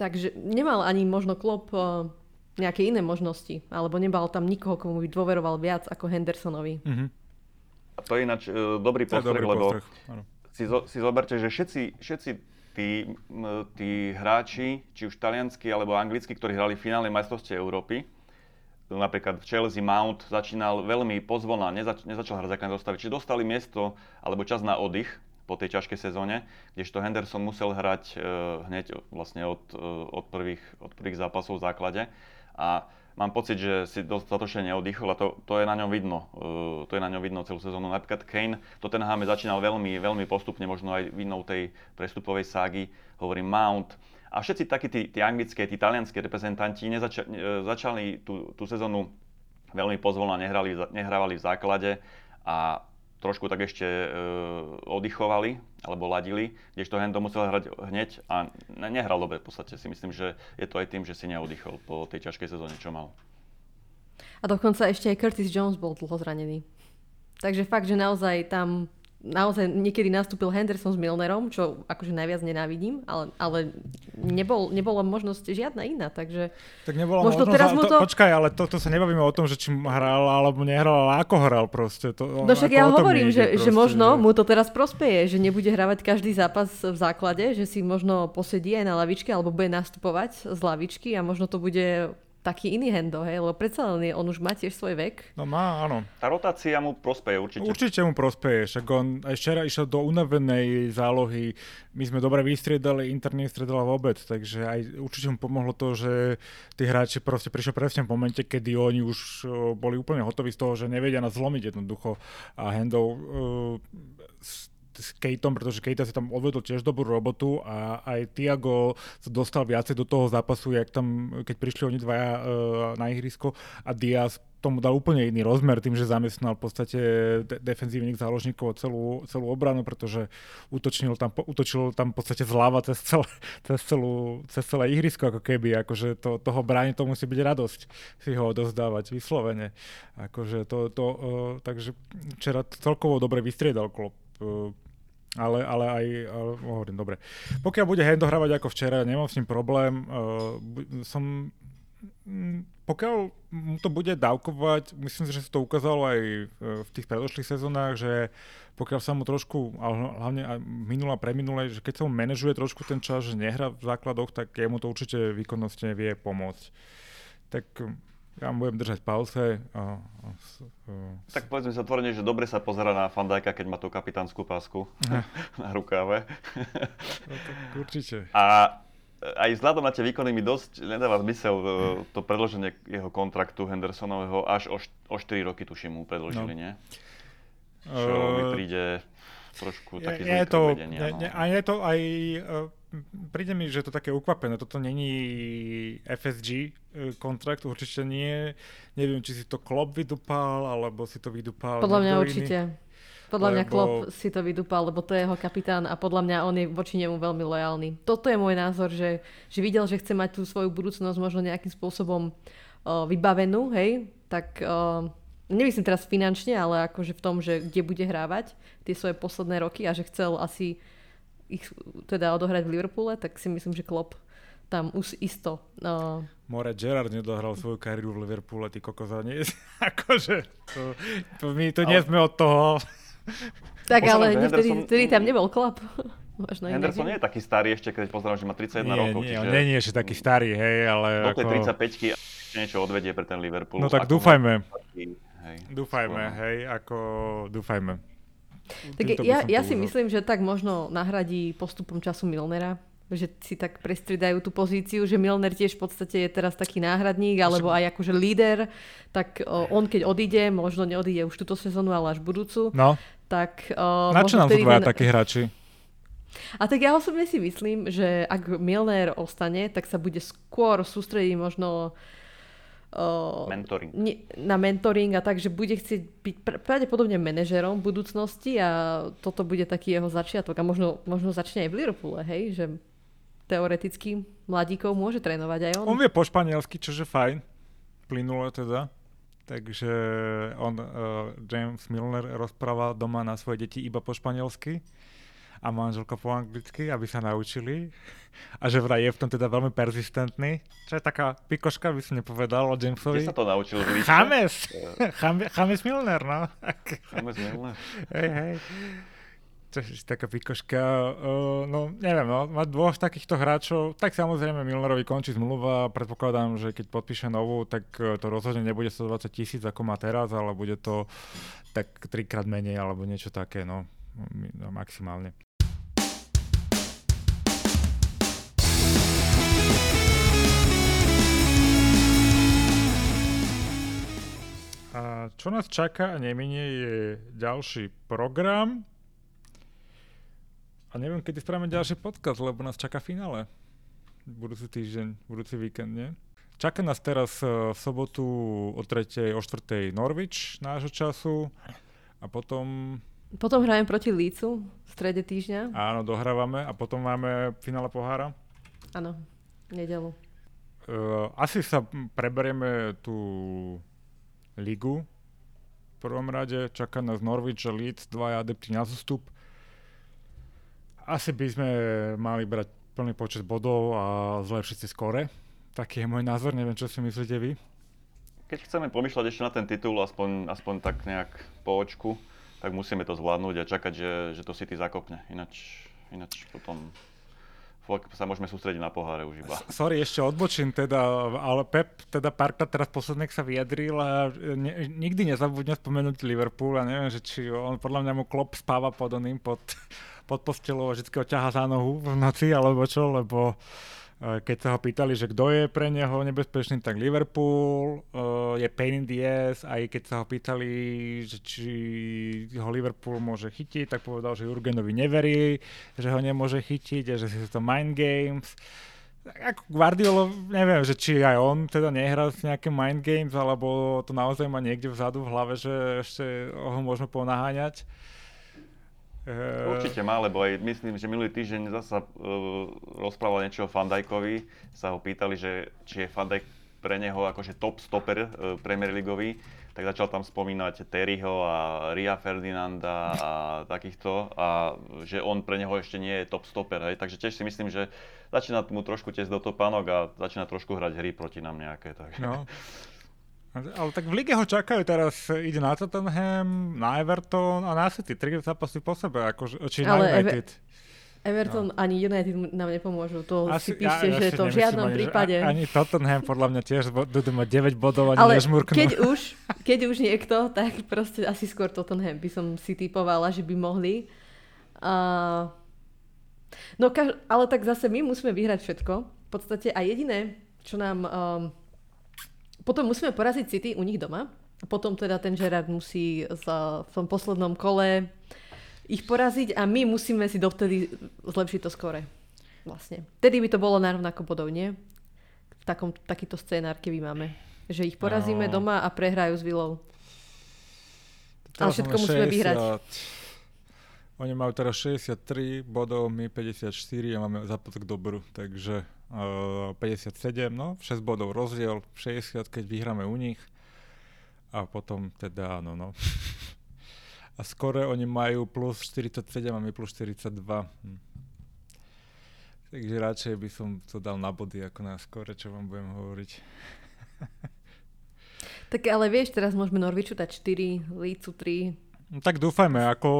Takže nemal ani možno Klopp uh, nejaké iné možnosti, alebo nebal tam nikoho, komu by dôveroval viac ako Hendersonovi. Mm-hmm. A to je ináč uh, dobrý postreh, lebo si, zo, si zoberte, že všetci, všetci tí, tí hráči, či už talianskí alebo anglickí, ktorí hrali v finále majstrovstiev Európy, napríklad Chelsea Mount začínal veľmi pozvolná, nezač- nezačal hrať základné zostavy, čiže dostali miesto alebo čas na oddych po tej ťažkej sezóne, kdežto Henderson musel hrať e, hneď vlastne od, e, od, prvých, od prvých zápasov v základe. A mám pocit, že si dostatočne neoddychol a to, to je na ňom vidno. E, to je na ňom vidno celú sezónu. Napríklad Kane, to ten Hame začínal veľmi, veľmi postupne, možno aj vinou tej prestupovej ságy, hovorím Mount, a všetci takí tí, tí anglické, tí talianské reprezentanti nezača, ne, začali tú, tú sezónu veľmi pozvolna, nehrali, nehrávali v základe a trošku tak ešte e, oddychovali alebo ladili, kdežto Hendo musel hrať hneď a ne, nehral dobre v podstate. Si myslím, že je to aj tým, že si neoddychol po tej ťažkej sezóne, čo mal. A dokonca ešte aj Curtis Jones bol dlho zranený. Takže fakt, že naozaj tam naozaj niekedy nastúpil Henderson s Milnerom, čo akože najviac nenávidím, ale, ale nebol, nebola možnosť žiadna iná, takže... Tak nebola možno možnosť, teraz mu to... Počkaj, ale to, to sa nebavíme o tom, že či hral alebo nehral, ale ako hral proste. To, no však ja hovorím, že, proste, že možno že... mu to teraz prospeje, že nebude hravať každý zápas v základe, že si možno posedí aj na lavičke alebo bude nastupovať z lavičky a možno to bude taký iný hendo, hej, lebo predsa len je, on už má tiež svoj vek. No má, áno. Tá rotácia mu prospeje určite. Určite mu prospeje, však on aj včera išiel do unavenej zálohy, my sme dobre vystriedali, Inter nestriedala vôbec, takže aj určite mu pomohlo to, že tí hráči proste prišli presne v momente, kedy oni už boli úplne hotoví z toho, že nevedia nás zlomiť jednoducho a Hendo uh, s Kejtom, pretože Kejta si tam odvedol tiež dobrú robotu a aj Tiago sa dostal viacej do toho zápasu, jak tam, keď prišli oni dvaja uh, na ihrisko a Diaz tomu dal úplne iný rozmer tým, že zamestnal v podstate de- defenzívnych záložníkov celú, celú obranu, pretože útočil tam, útočil tam v podstate zľava cez celé, cez, celú, cez celé ihrisko, ako keby, akože to, toho bráni to musí byť radosť si ho odozdávať vyslovene. Akože to, to uh, takže včera celkovo dobre vystriedal klub. Uh, ale, ale aj, ale, hovorím, dobre. Pokiaľ bude Hendo hravať ako včera, nemám s ním problém. Uh, som, pokiaľ mu to bude dávkovať, myslím si, že sa to ukázalo aj v tých predošlých sezónach, že pokiaľ sa mu trošku, ale hlavne aj minula, preminule, že keď sa mu manažuje trošku ten čas, že nehra v základoch, tak jemu to určite výkonnostne vie pomôcť. Tak ja mu budem držať palce. A, a, a, tak povedzme sa otvorene, že dobre sa pozera na Fandajka, keď má tú kapitánsku pásku na rukáve. no, tak určite. A aj vzhľadom na tie výkony mi dosť nedáva zmysel e, to predloženie jeho kontraktu Hendersonového až o, o 4 roky, tuším, mu predložili, no. nie? Čo uh, mi príde trošku taký je, je to, vedenia, no. A je to aj príde mi, že to také ukvapené. Toto není FSG e, kontrakt, určite nie. Neviem, či si to Klopp vydupal, alebo si to vydupal Podľa mňa určite. Podľa mňa lebo- Klopp si to vydúpal, lebo to je jeho kapitán a podľa mňa on je voči nemu veľmi lojálny. Toto je môj názor, že, že videl, že chce mať tú svoju budúcnosť možno nejakým spôsobom uh, vybavenú, hej, tak uh, nemyslím teraz finančne, ale akože v tom, že kde bude hrávať tie svoje posledné roky a že chcel asi ich teda odohrať v Liverpoole, tak si myslím, že Klopp tam už isto uh, More Gerard nedohral svoju kariéru v Liverpoole, ty kokoza, nie? akože, to, to, my nie Ale- sme od toho. tak ale vtedy, Henderson- vtedy tam nebol Klopp. Možno Henderson nie je taký starý ešte, keď pozerám, že má 31 nie, rokov, nie, čiže nie je ešte taký starý, hej, ale do tej ako... 35 ešte niečo odvedie pre ten Liverpool. No tak Ako dúfajme, taký, hej, dúfajme, skoro. hej, ako dúfajme. Tak Týmto by ja, ja si myslím, že tak možno nahradí postupom času Milnera, že si tak prestriedajú tú pozíciu, že Milner tiež v podstate je teraz taký náhradník, alebo aj akože líder, tak on keď odíde, možno neodíde už túto sezónu, ale až budúcu, No, tak o, na čo nám sú dvaja ten- takí hráči? A tak ja osobne si myslím, že ak Milner ostane, tak sa bude skôr sústrediť možno o, Mentoring. ne- na mentoring a tak, že bude chcieť byť pr- pravdepodobne manažerom v budúcnosti a toto bude taký jeho začiatok a možno, možno začne aj v Liverpoole, hej, že teoreticky mladíkov môže trénovať aj on. On vie po španielsky, čože fajn, plynule teda. Takže on, uh, James Milner rozpráva doma na svoje deti iba po španielsky a manželka po anglicky, aby sa naučili. A že vraj je v tom teda veľmi persistentný. Čo je taká pikoška, by som nepovedal o Kde Jamesovi. sa to naučil v líčke? James! Chame- James Milner, no. James Milner. hej, hej. Čo je taká pikoška. Uh, no, neviem, no, mať dvoch takýchto hráčov, tak samozrejme Milnerovi končí zmluva. Predpokladám, že keď podpíše novú, tak uh, to rozhodne nebude 120 tisíc, ako má teraz, ale bude to tak trikrát menej, alebo niečo také, no, no maximálne. A čo nás čaká a neminie je ďalší program. A neviem, kedy spravíme ďalší podcast, lebo nás čaká finále. Budúci týždeň, budúci víkend, nie? Čaká nás teraz eh, v sobotu o 3. o 4. Norwich nášho času a potom, Potom hrajem proti Lícu v strede týždňa. áno, dohrávame a potom máme finále pohára. Áno, nedelu. Uh, asi sa preberieme tú ligu. V prvom rade čaká nás Norwich a Leeds, dvaja adepti na zostup. Asi by sme mali brať plný počet bodov a zlepšiť si skore. Taký je môj názor, neviem, čo si myslíte vy. Keď chceme pomýšľať ešte na ten titul, aspoň, aspoň tak nejak po očku, tak musíme to zvládnuť a čakať, že, že to City zakopne. Ináč, ináč potom fakt sa môžeme sústrediť na poháre už iba. Sorry, ešte odbočím teda, ale Pep teda párkrát teraz posledných sa vyjadril a ne, nikdy nezabudne spomenúť Liverpool a neviem, že či on podľa mňa mu klop spáva pod oným, pod, pod postelou a vždy ho ťaha za nohu v noci alebo čo, lebo keď sa ho pýtali, že kto je pre neho nebezpečný, tak Liverpool uh, je pain in the ass, aj keď sa ho pýtali, že či ho Liverpool môže chytiť, tak povedal, že Jurgenovi neverí, že ho nemôže chytiť a že si to mind games. Ako Guardiolo, neviem, že či aj on teda nehrá s nejaké mind games, alebo to naozaj má niekde vzadu v hlave, že ešte ho môžeme ponaháňať. Eh, Určite má, lebo aj myslím, že minulý týždeň zasa uh, rozprával niečo o Fandajkovi. Sa ho pýtali, že či je Fandajk pre neho akože top stoper uh, Premier Leagueový, tak začal tam spomínať Terryho a Ria Ferdinanda a takýchto a že on pre neho ešte nie je top stoper, hej. takže tiež si myslím, že začína mu trošku tiesť do topánok a začína trošku hrať hry proti nám nejaké. Takže. No. Ale tak v lige ho čakajú teraz, ide na Tottenham, na Everton a na City, tri zápasy po sebe, akože, či na Ale Eve- United. Everton no. ani United nám nepomôžu. To Asi- si píšte, ja- že to v žiadnom ani, prípade. Ani Tottenham podľa mňa tiež budú mať 9 bodov, ani Ale nežmurknú. keď už, keď už niekto, tak proste asi skôr Tottenham by som si typovala, že by mohli. A... No kaž... ale tak zase my musíme vyhrať všetko. V podstate a jediné, čo nám... Um... Potom musíme poraziť City u nich doma. A potom teda ten Gerard musí za, v tom poslednom kole ich poraziť a my musíme si dovtedy zlepšiť to skore. Vlastne. Vtedy by to bolo na rovnako bodov, nie? V takom, takýto scénár, keby máme. Že ich porazíme No. doma a prehrajú s Vilou. Ale všetko musíme vyhrať. Oni majú teraz 63 bodov, my 54 a máme zapotok dobru, takže 57, no 6 bodov rozdiel, 60 keď vyhráme u nich a potom teda áno, no. A skore oni majú plus 47 a my plus 42. Hm. Takže radšej by som to dal na body ako na skore, čo vám budem hovoriť. tak ale vieš, teraz môžeme Norviču dať 4, Lícu 3, No, tak dúfajme, ako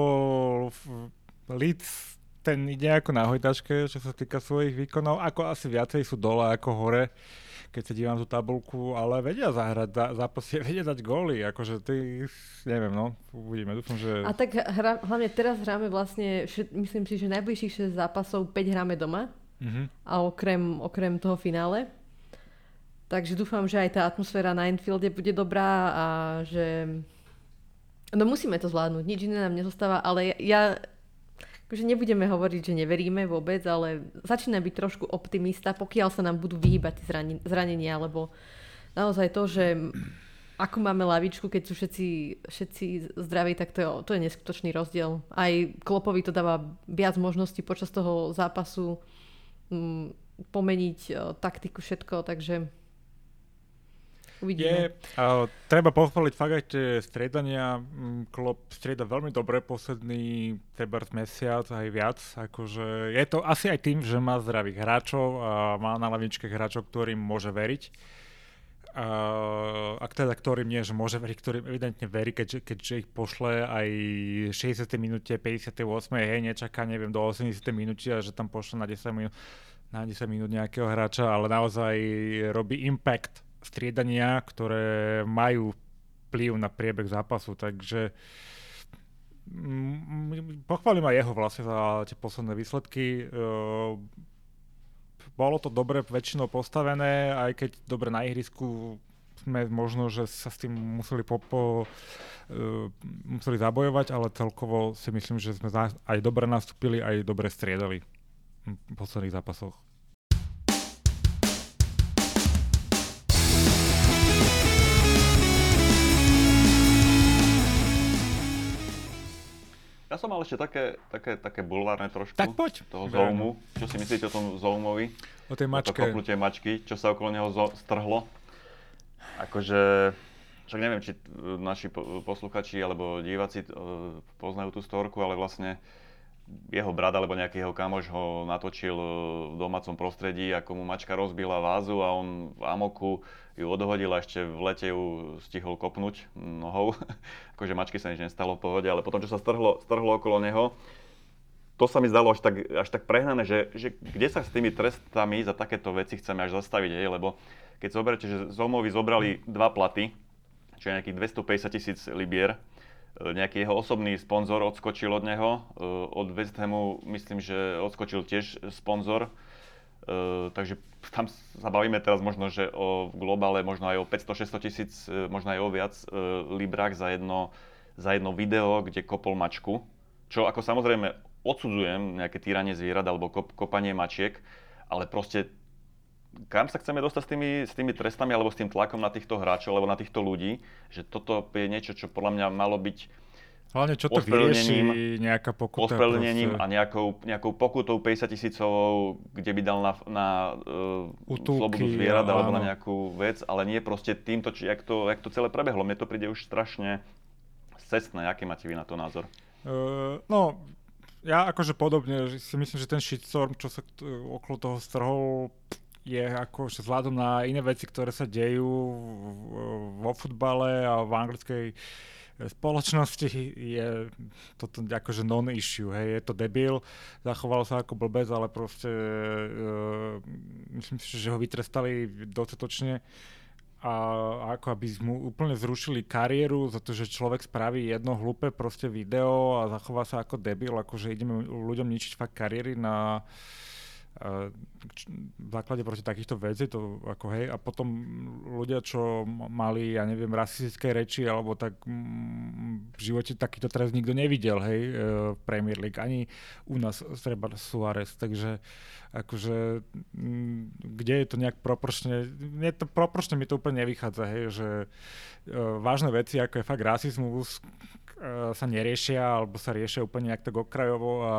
Leeds ten ide ako na hojtačke, čo sa týka svojich výkonov, ako asi viacej sú dole ako hore, keď sa dívam tú tabulku, ale vedia zahrať zápasy, vedia dať góly, akože ty, neviem, no, uvidíme, dúfam, že... A tak hra, hlavne teraz hráme vlastne, myslím si, že najbližších 6 zápasov 5 hráme doma mm-hmm. a okrem, okrem toho finále. Takže dúfam, že aj tá atmosféra na Enfielde bude dobrá a že No musíme to zvládnuť, nič iné nám nezostáva, ale ja, akože nebudeme hovoriť, že neveríme vôbec, ale začína byť trošku optimista, pokiaľ sa nám budú vyhýbať zranenia, lebo naozaj to, že ako máme lavičku, keď sú všetci, všetci zdraví, tak to je, to je neskutočný rozdiel. Aj Klopovi to dáva viac možností počas toho zápasu m, mm, pomeniť o, taktiku, všetko, takže Uvidíme. Je, uh, treba pochváliť fakt aj tie striedania. Mm, Klop strieda veľmi dobre posledný treba mesiac aj viac. Akože je to asi aj tým, že má zdravých hráčov a má na lavičke hráčov, ktorým môže veriť. Uh, ak teda ktorým nie, že môže veriť, ktorým evidentne verí, keďže, keďže ich pošle aj 60. minúte, 58. hej, nečaká, neviem, do 80. minúty a že tam pošle na 10 minút na 10 minút nejakého hráča, ale naozaj robí impact striedania, ktoré majú vplyv na priebeh zápasu, takže mm, pochválim aj jeho vlastne za tie posledné výsledky. Ehm, bolo to dobre väčšinou postavené, aj keď dobre na ihrisku sme možno, že sa s tým museli po, po, uh, museli zabojovať, ale celkovo si myslím, že sme aj dobre nastúpili, aj dobre striedali v posledných zápasoch. Ja som mal ešte také, také, také bulvárne trošku. Tak poď. Toho Zoumu. Čo si myslíte o tom Zoumovi? O tej mačke. O to kopnutie mačky, čo sa okolo neho zo- strhlo. Akože, však neviem, či naši posluchači alebo diváci e, poznajú tú storku, ale vlastne jeho brat alebo nejaký jeho kamoš ho natočil e, v domácom prostredí, ako mu mačka rozbila vázu a on v amoku ju odhodil a ešte v lete ju stihol kopnúť nohou. akože mačky sa nič nestalo v pohode, ale potom, čo sa strhlo, strhlo okolo neho, to sa mi zdalo až tak, až tak prehnané, že, že kde sa s tými trestami za takéto veci chceme až zastaviť, hej? lebo keď zoberiete, že Zomovi zobrali dva platy, čo je nejakých 250 tisíc libier, e, nejaký jeho osobný sponzor odskočil od neho, e, od West Hamu myslím, že odskočil tiež sponzor, takže tam sa bavíme teraz možno, že o globále možno aj o 500-600 tisíc, uh, možno aj o viac uh, librách za jedno, za jedno video, kde kopol mačku. Čo ako samozrejme odsudzujem nejaké týranie zvierat alebo kop, kopanie mačiek, ale proste kam sa chceme dostať s tými, s tými trestami alebo s tým tlakom na týchto hráčov alebo na týchto ľudí, že toto je niečo, čo podľa mňa malo byť Hlavne čo to vyrieši nejaká pokuta. Ospravedlnením a nejakou, nejakou pokutou 50 tisícovou, kde by dal na, na uh, slobodu zvierat alebo na nejakú vec, ale nie proste týmto, či, jak, to, jak to celé prebehlo. Mne to príde už strašne cestné. Aký máte vy na to názor? Uh, no, ja akože podobne, že si myslím, že ten shitstorm, čo sa t- okolo toho strhol, je ako vzhľadom na iné veci, ktoré sa dejú vo futbale a v anglickej spoločnosti je toto akože non-issue, hej, je to debil, zachoval sa ako blbec, ale proste uh, myslím si, že ho vytrestali dostatočne a ako aby mu úplne zrušili kariéru za to, že človek spraví jedno hlúpe proste video a zachová sa ako debil, akože ideme ľuďom ničiť fakt kariéry na uh, v základe proti takýchto vecí, to ako hej, a potom ľudia, čo mali, ja neviem, rasistické reči, alebo tak v živote takýto trest nikto nevidel, hej, e, v Premier League, ani u nás treba Suárez, takže akože kde je to nejak proporčne, nie to, proporčne mi to úplne nevychádza, hej, že uh, vážne veci, ako je fakt rasizmus, sa neriešia, alebo sa riešia úplne nejak tak okrajovo a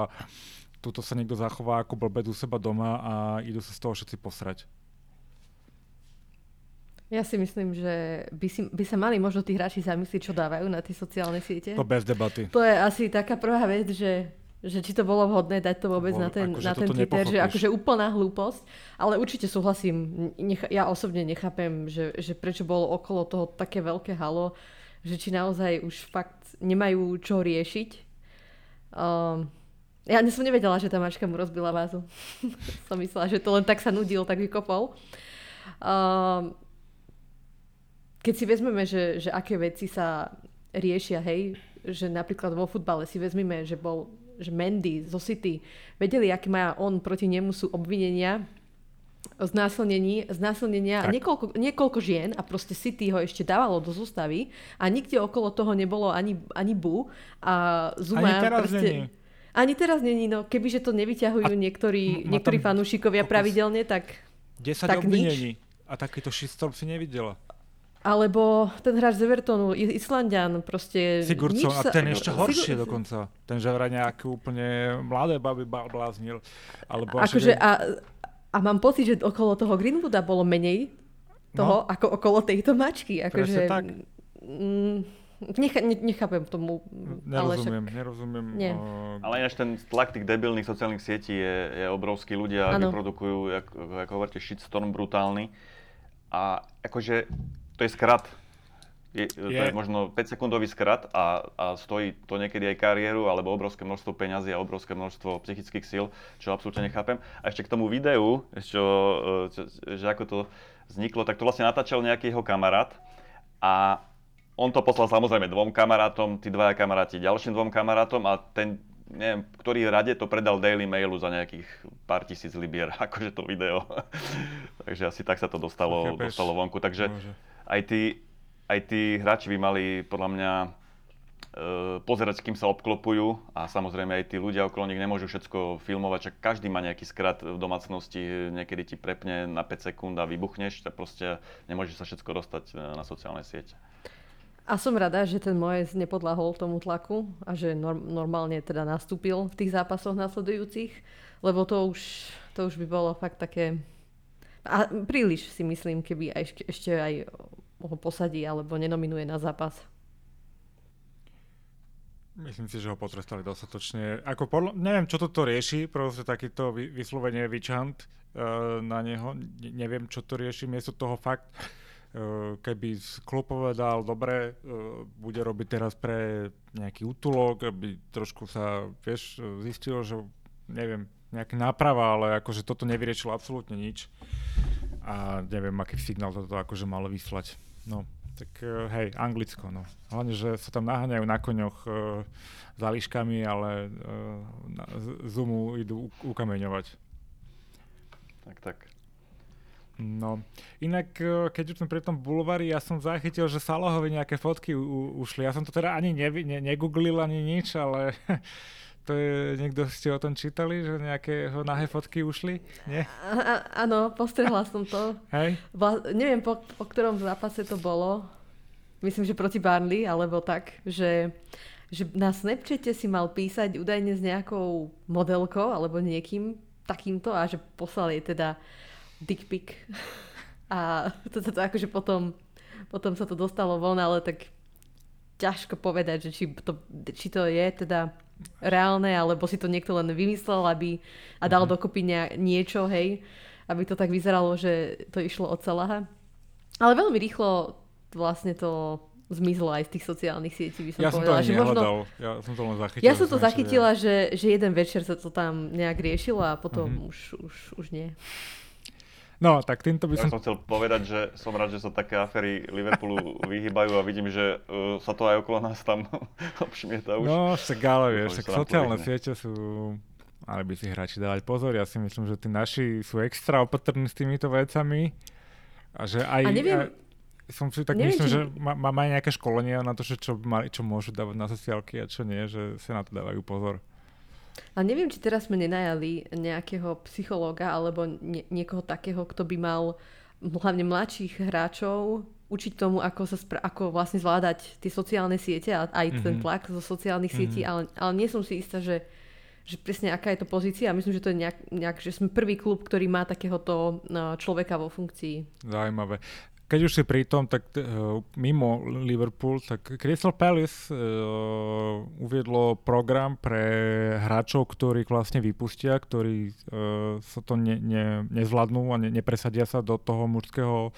tuto sa niekto zachová ako blbec u seba doma a idú sa z toho všetci posrať. Ja si myslím, že by, si, by sa mali možno tí hráči zamyslieť, čo dávajú na tie sociálne siete. To bez debaty. To je asi taká prvá vec, že, že či to bolo vhodné dať to vôbec Bo, na ten, akože na ten Twitter, že akože úplná hlúposť. Ale určite súhlasím, nech, ja osobne nechápem, že, že prečo bolo okolo toho také veľké halo, že či naozaj už fakt nemajú čo riešiť. Um, ja som nevedela, že tá mačka mu rozbila vázu. som myslela, že to len tak sa nudil, tak vykopol. Um, keď si vezmeme, že, že aké veci sa riešia, hej, že napríklad vo futbale si vezmeme, že bol že Mendy zo City, vedeli, aké má on proti nemu sú obvinenia znásilnení, znásilnenia niekoľko, niekoľko žien a proste City ho ešte dávalo do zústavy a nikde okolo toho nebolo ani, ani bu a Zuma ani teraz proste... Není. Ani teraz není, no kebyže to nevyťahujú niektorí, niektorí fanúšikovia pravidelne, tak 10 tak obvinení. Nič. A takýto shitstorm si nevidela. Alebo ten hráč z Evertonu, Islandian, proste... Sigurdsson, a ten ešte horšie Sigur... dokonca. Ten že vraj nejaké úplne mladé baby bláznil. Alebo akože, a, a mám pocit, že okolo toho Greenwooda bolo menej toho, no. ako okolo tejto mačky. Akože, tak. Mm, Necha, ne, nechápem tomu. Nerozumiem, ale však... nerozumiem. Nie. Uh... Ale ináč ten tlak tých debilných sociálnych sietí je, je obrovský. Ľudia ano. vyprodukujú, ako, ako hovoríte, shitstorm brutálny. A akože to je skrat. Je, je. To je možno 5 sekundový skrat a, a stojí to niekedy aj kariéru alebo obrovské množstvo peňazí a obrovské množstvo psychických síl, čo absolútne nechápem. A ešte k tomu videu, čo, čo, že ako to vzniklo, tak to vlastne natáčal nejaký jeho kamarát a on to poslal samozrejme dvom kamarátom, tí dvaja kamaráti ďalším dvom kamarátom a ten neviem, ktorý rade to predal Daily Mailu za nejakých pár tisíc libier, akože to video. Takže asi tak sa to dostalo, dostalo vonku. Takže Môže aj tí, aj tí hráči by mali podľa mňa e, pozerať, s kým sa obklopujú a samozrejme aj tí ľudia okolo nich nemôžu všetko filmovať, čak každý má nejaký skrat v domácnosti, niekedy ti prepne na 5 sekúnd a vybuchneš, tak proste nemôže sa všetko dostať e, na sociálne siete. A som rada, že ten Moes nepodlahol tomu tlaku a že norm- normálne teda nastúpil v tých zápasoch nasledujúcich, lebo to už, to už by bolo fakt také a príliš si myslím, keby aj, ešte aj ho posadí alebo nenominuje na zápas. Myslím si, že ho potrestali dostatočne. Ako podľa, neviem, čo toto rieši, proste takýto vy, vyslovene vyčant uh, na neho. Ne, neviem, čo to rieši. Miesto toho fakt, keby klub povedal, dobre, uh, bude robiť teraz pre nejaký útulok, aby trošku sa, vieš, zistilo, že neviem, nejaká náprava, ale akože toto nevyriešilo absolútne nič. A neviem, aký signál toto akože malo vyslať. No, tak uh, hej, Anglicko, no. Hlavne, že sa tam naháňajú na koňoch uh, za ale uh, na Zumu idú ukameňovať. Tak, tak. No, inak keď už sme pri tom bulvári, ja som zachytil, že Salahovi nejaké fotky u, ušli. Ja som to teda ani ne, ne, negooglil, ani nič, ale To je, niekto ste o tom čítali, že nejaké nahé fotky ušli? Nie? Áno, postrehla som to. Hej? Vla, neviem, po, po ktorom zápase to bolo. Myslím, že proti Barnley, alebo tak, že, že na Snapchate si mal písať údajne s nejakou modelkou alebo niekým takýmto a že poslal jej teda dick pic. A to, to, to akože potom, potom sa to dostalo von, ale tak ťažko povedať, že či to, či to je teda reálne, alebo si to niekto len vymyslel aby, a dal mm-hmm. dokopy niečo, hej, aby to tak vyzeralo, že to išlo od Salaha. Ale veľmi rýchlo vlastne to zmizlo aj z tých sociálnych sietí, by som ja povedala. Som to že možno... Ja som to len zachytil. Ja som to zachytila, že, že jeden večer sa to tam nejak riešilo a potom mm-hmm. už, už, už nie. No, tak týmto by som... Ja som chcel povedať, že som rád, že sa také afery Liverpoolu vyhýbajú a vidím, že uh, sa to aj okolo nás tam obšmieta už. No, však ale vieš, však sociálne siete sú... Mali by si hráči dávať pozor, ja si myslím, že tí naši sú extra opatrní s týmito vecami a že aj... A neviem, som si tak neviem, myslím, či... že má, má nejaké školenia na to, že čo, mali, čo môžu dávať na sociálky a čo nie, že sa na to dávajú pozor. A neviem, či teraz sme nenajali nejakého psychológa alebo nie, niekoho takého, kto by mal hlavne mladších hráčov učiť tomu, ako, sa spra- ako vlastne zvládať tie sociálne siete a aj mm-hmm. ten mhm. tlak zo sociálnych mm-hmm. sietí, ale, ale nie som si istá, že, že presne aká je to pozícia. Myslím, že to je nejak, nejak že sme prvý klub, ktorý má takéhoto no, človeka vo funkcii. Zaujímavé. Keď už si pri tom, tak uh, mimo Liverpool, tak Crystal Palace uh, uviedlo program pre hráčov, ktorí vlastne vypustia, ktorí uh, sa to ne, ne, nezvládnu a ne, nepresadia sa do toho mužského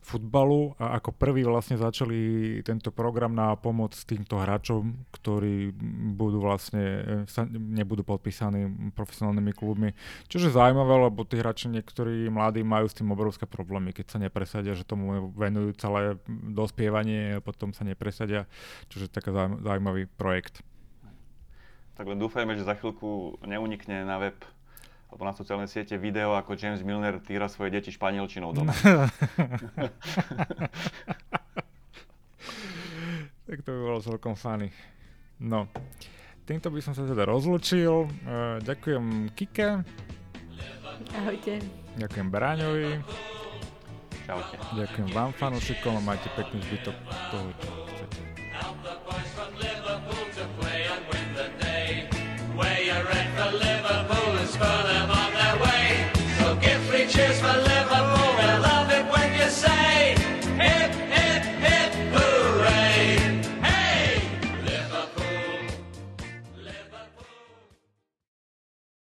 futbalu a ako prvý vlastne začali tento program na pomoc týmto hráčom, ktorí budú vlastne, e, sa nebudú podpísaní profesionálnymi klubmi. Čože zaujímavé, lebo tí hráči niektorí mladí majú s tým obrovské problémy, keď sa nepresadia, že tomu venujú celé dospievanie a potom sa nepresadia, čože taký zaujímavý projekt. Tak len dúfajme, že za chvíľku neunikne na web alebo na sociálne siete video, ako James Milner týra svoje deti španielčinou doma. tak to by bolo celkom funny. No, týmto by som sa teda rozlučil. Uh, ďakujem Kike. Ahojte. Ďakujem Bráňovi. Čaute. Ďakujem vám fanúšikom a majte pekný zbytok toho, čo chcete.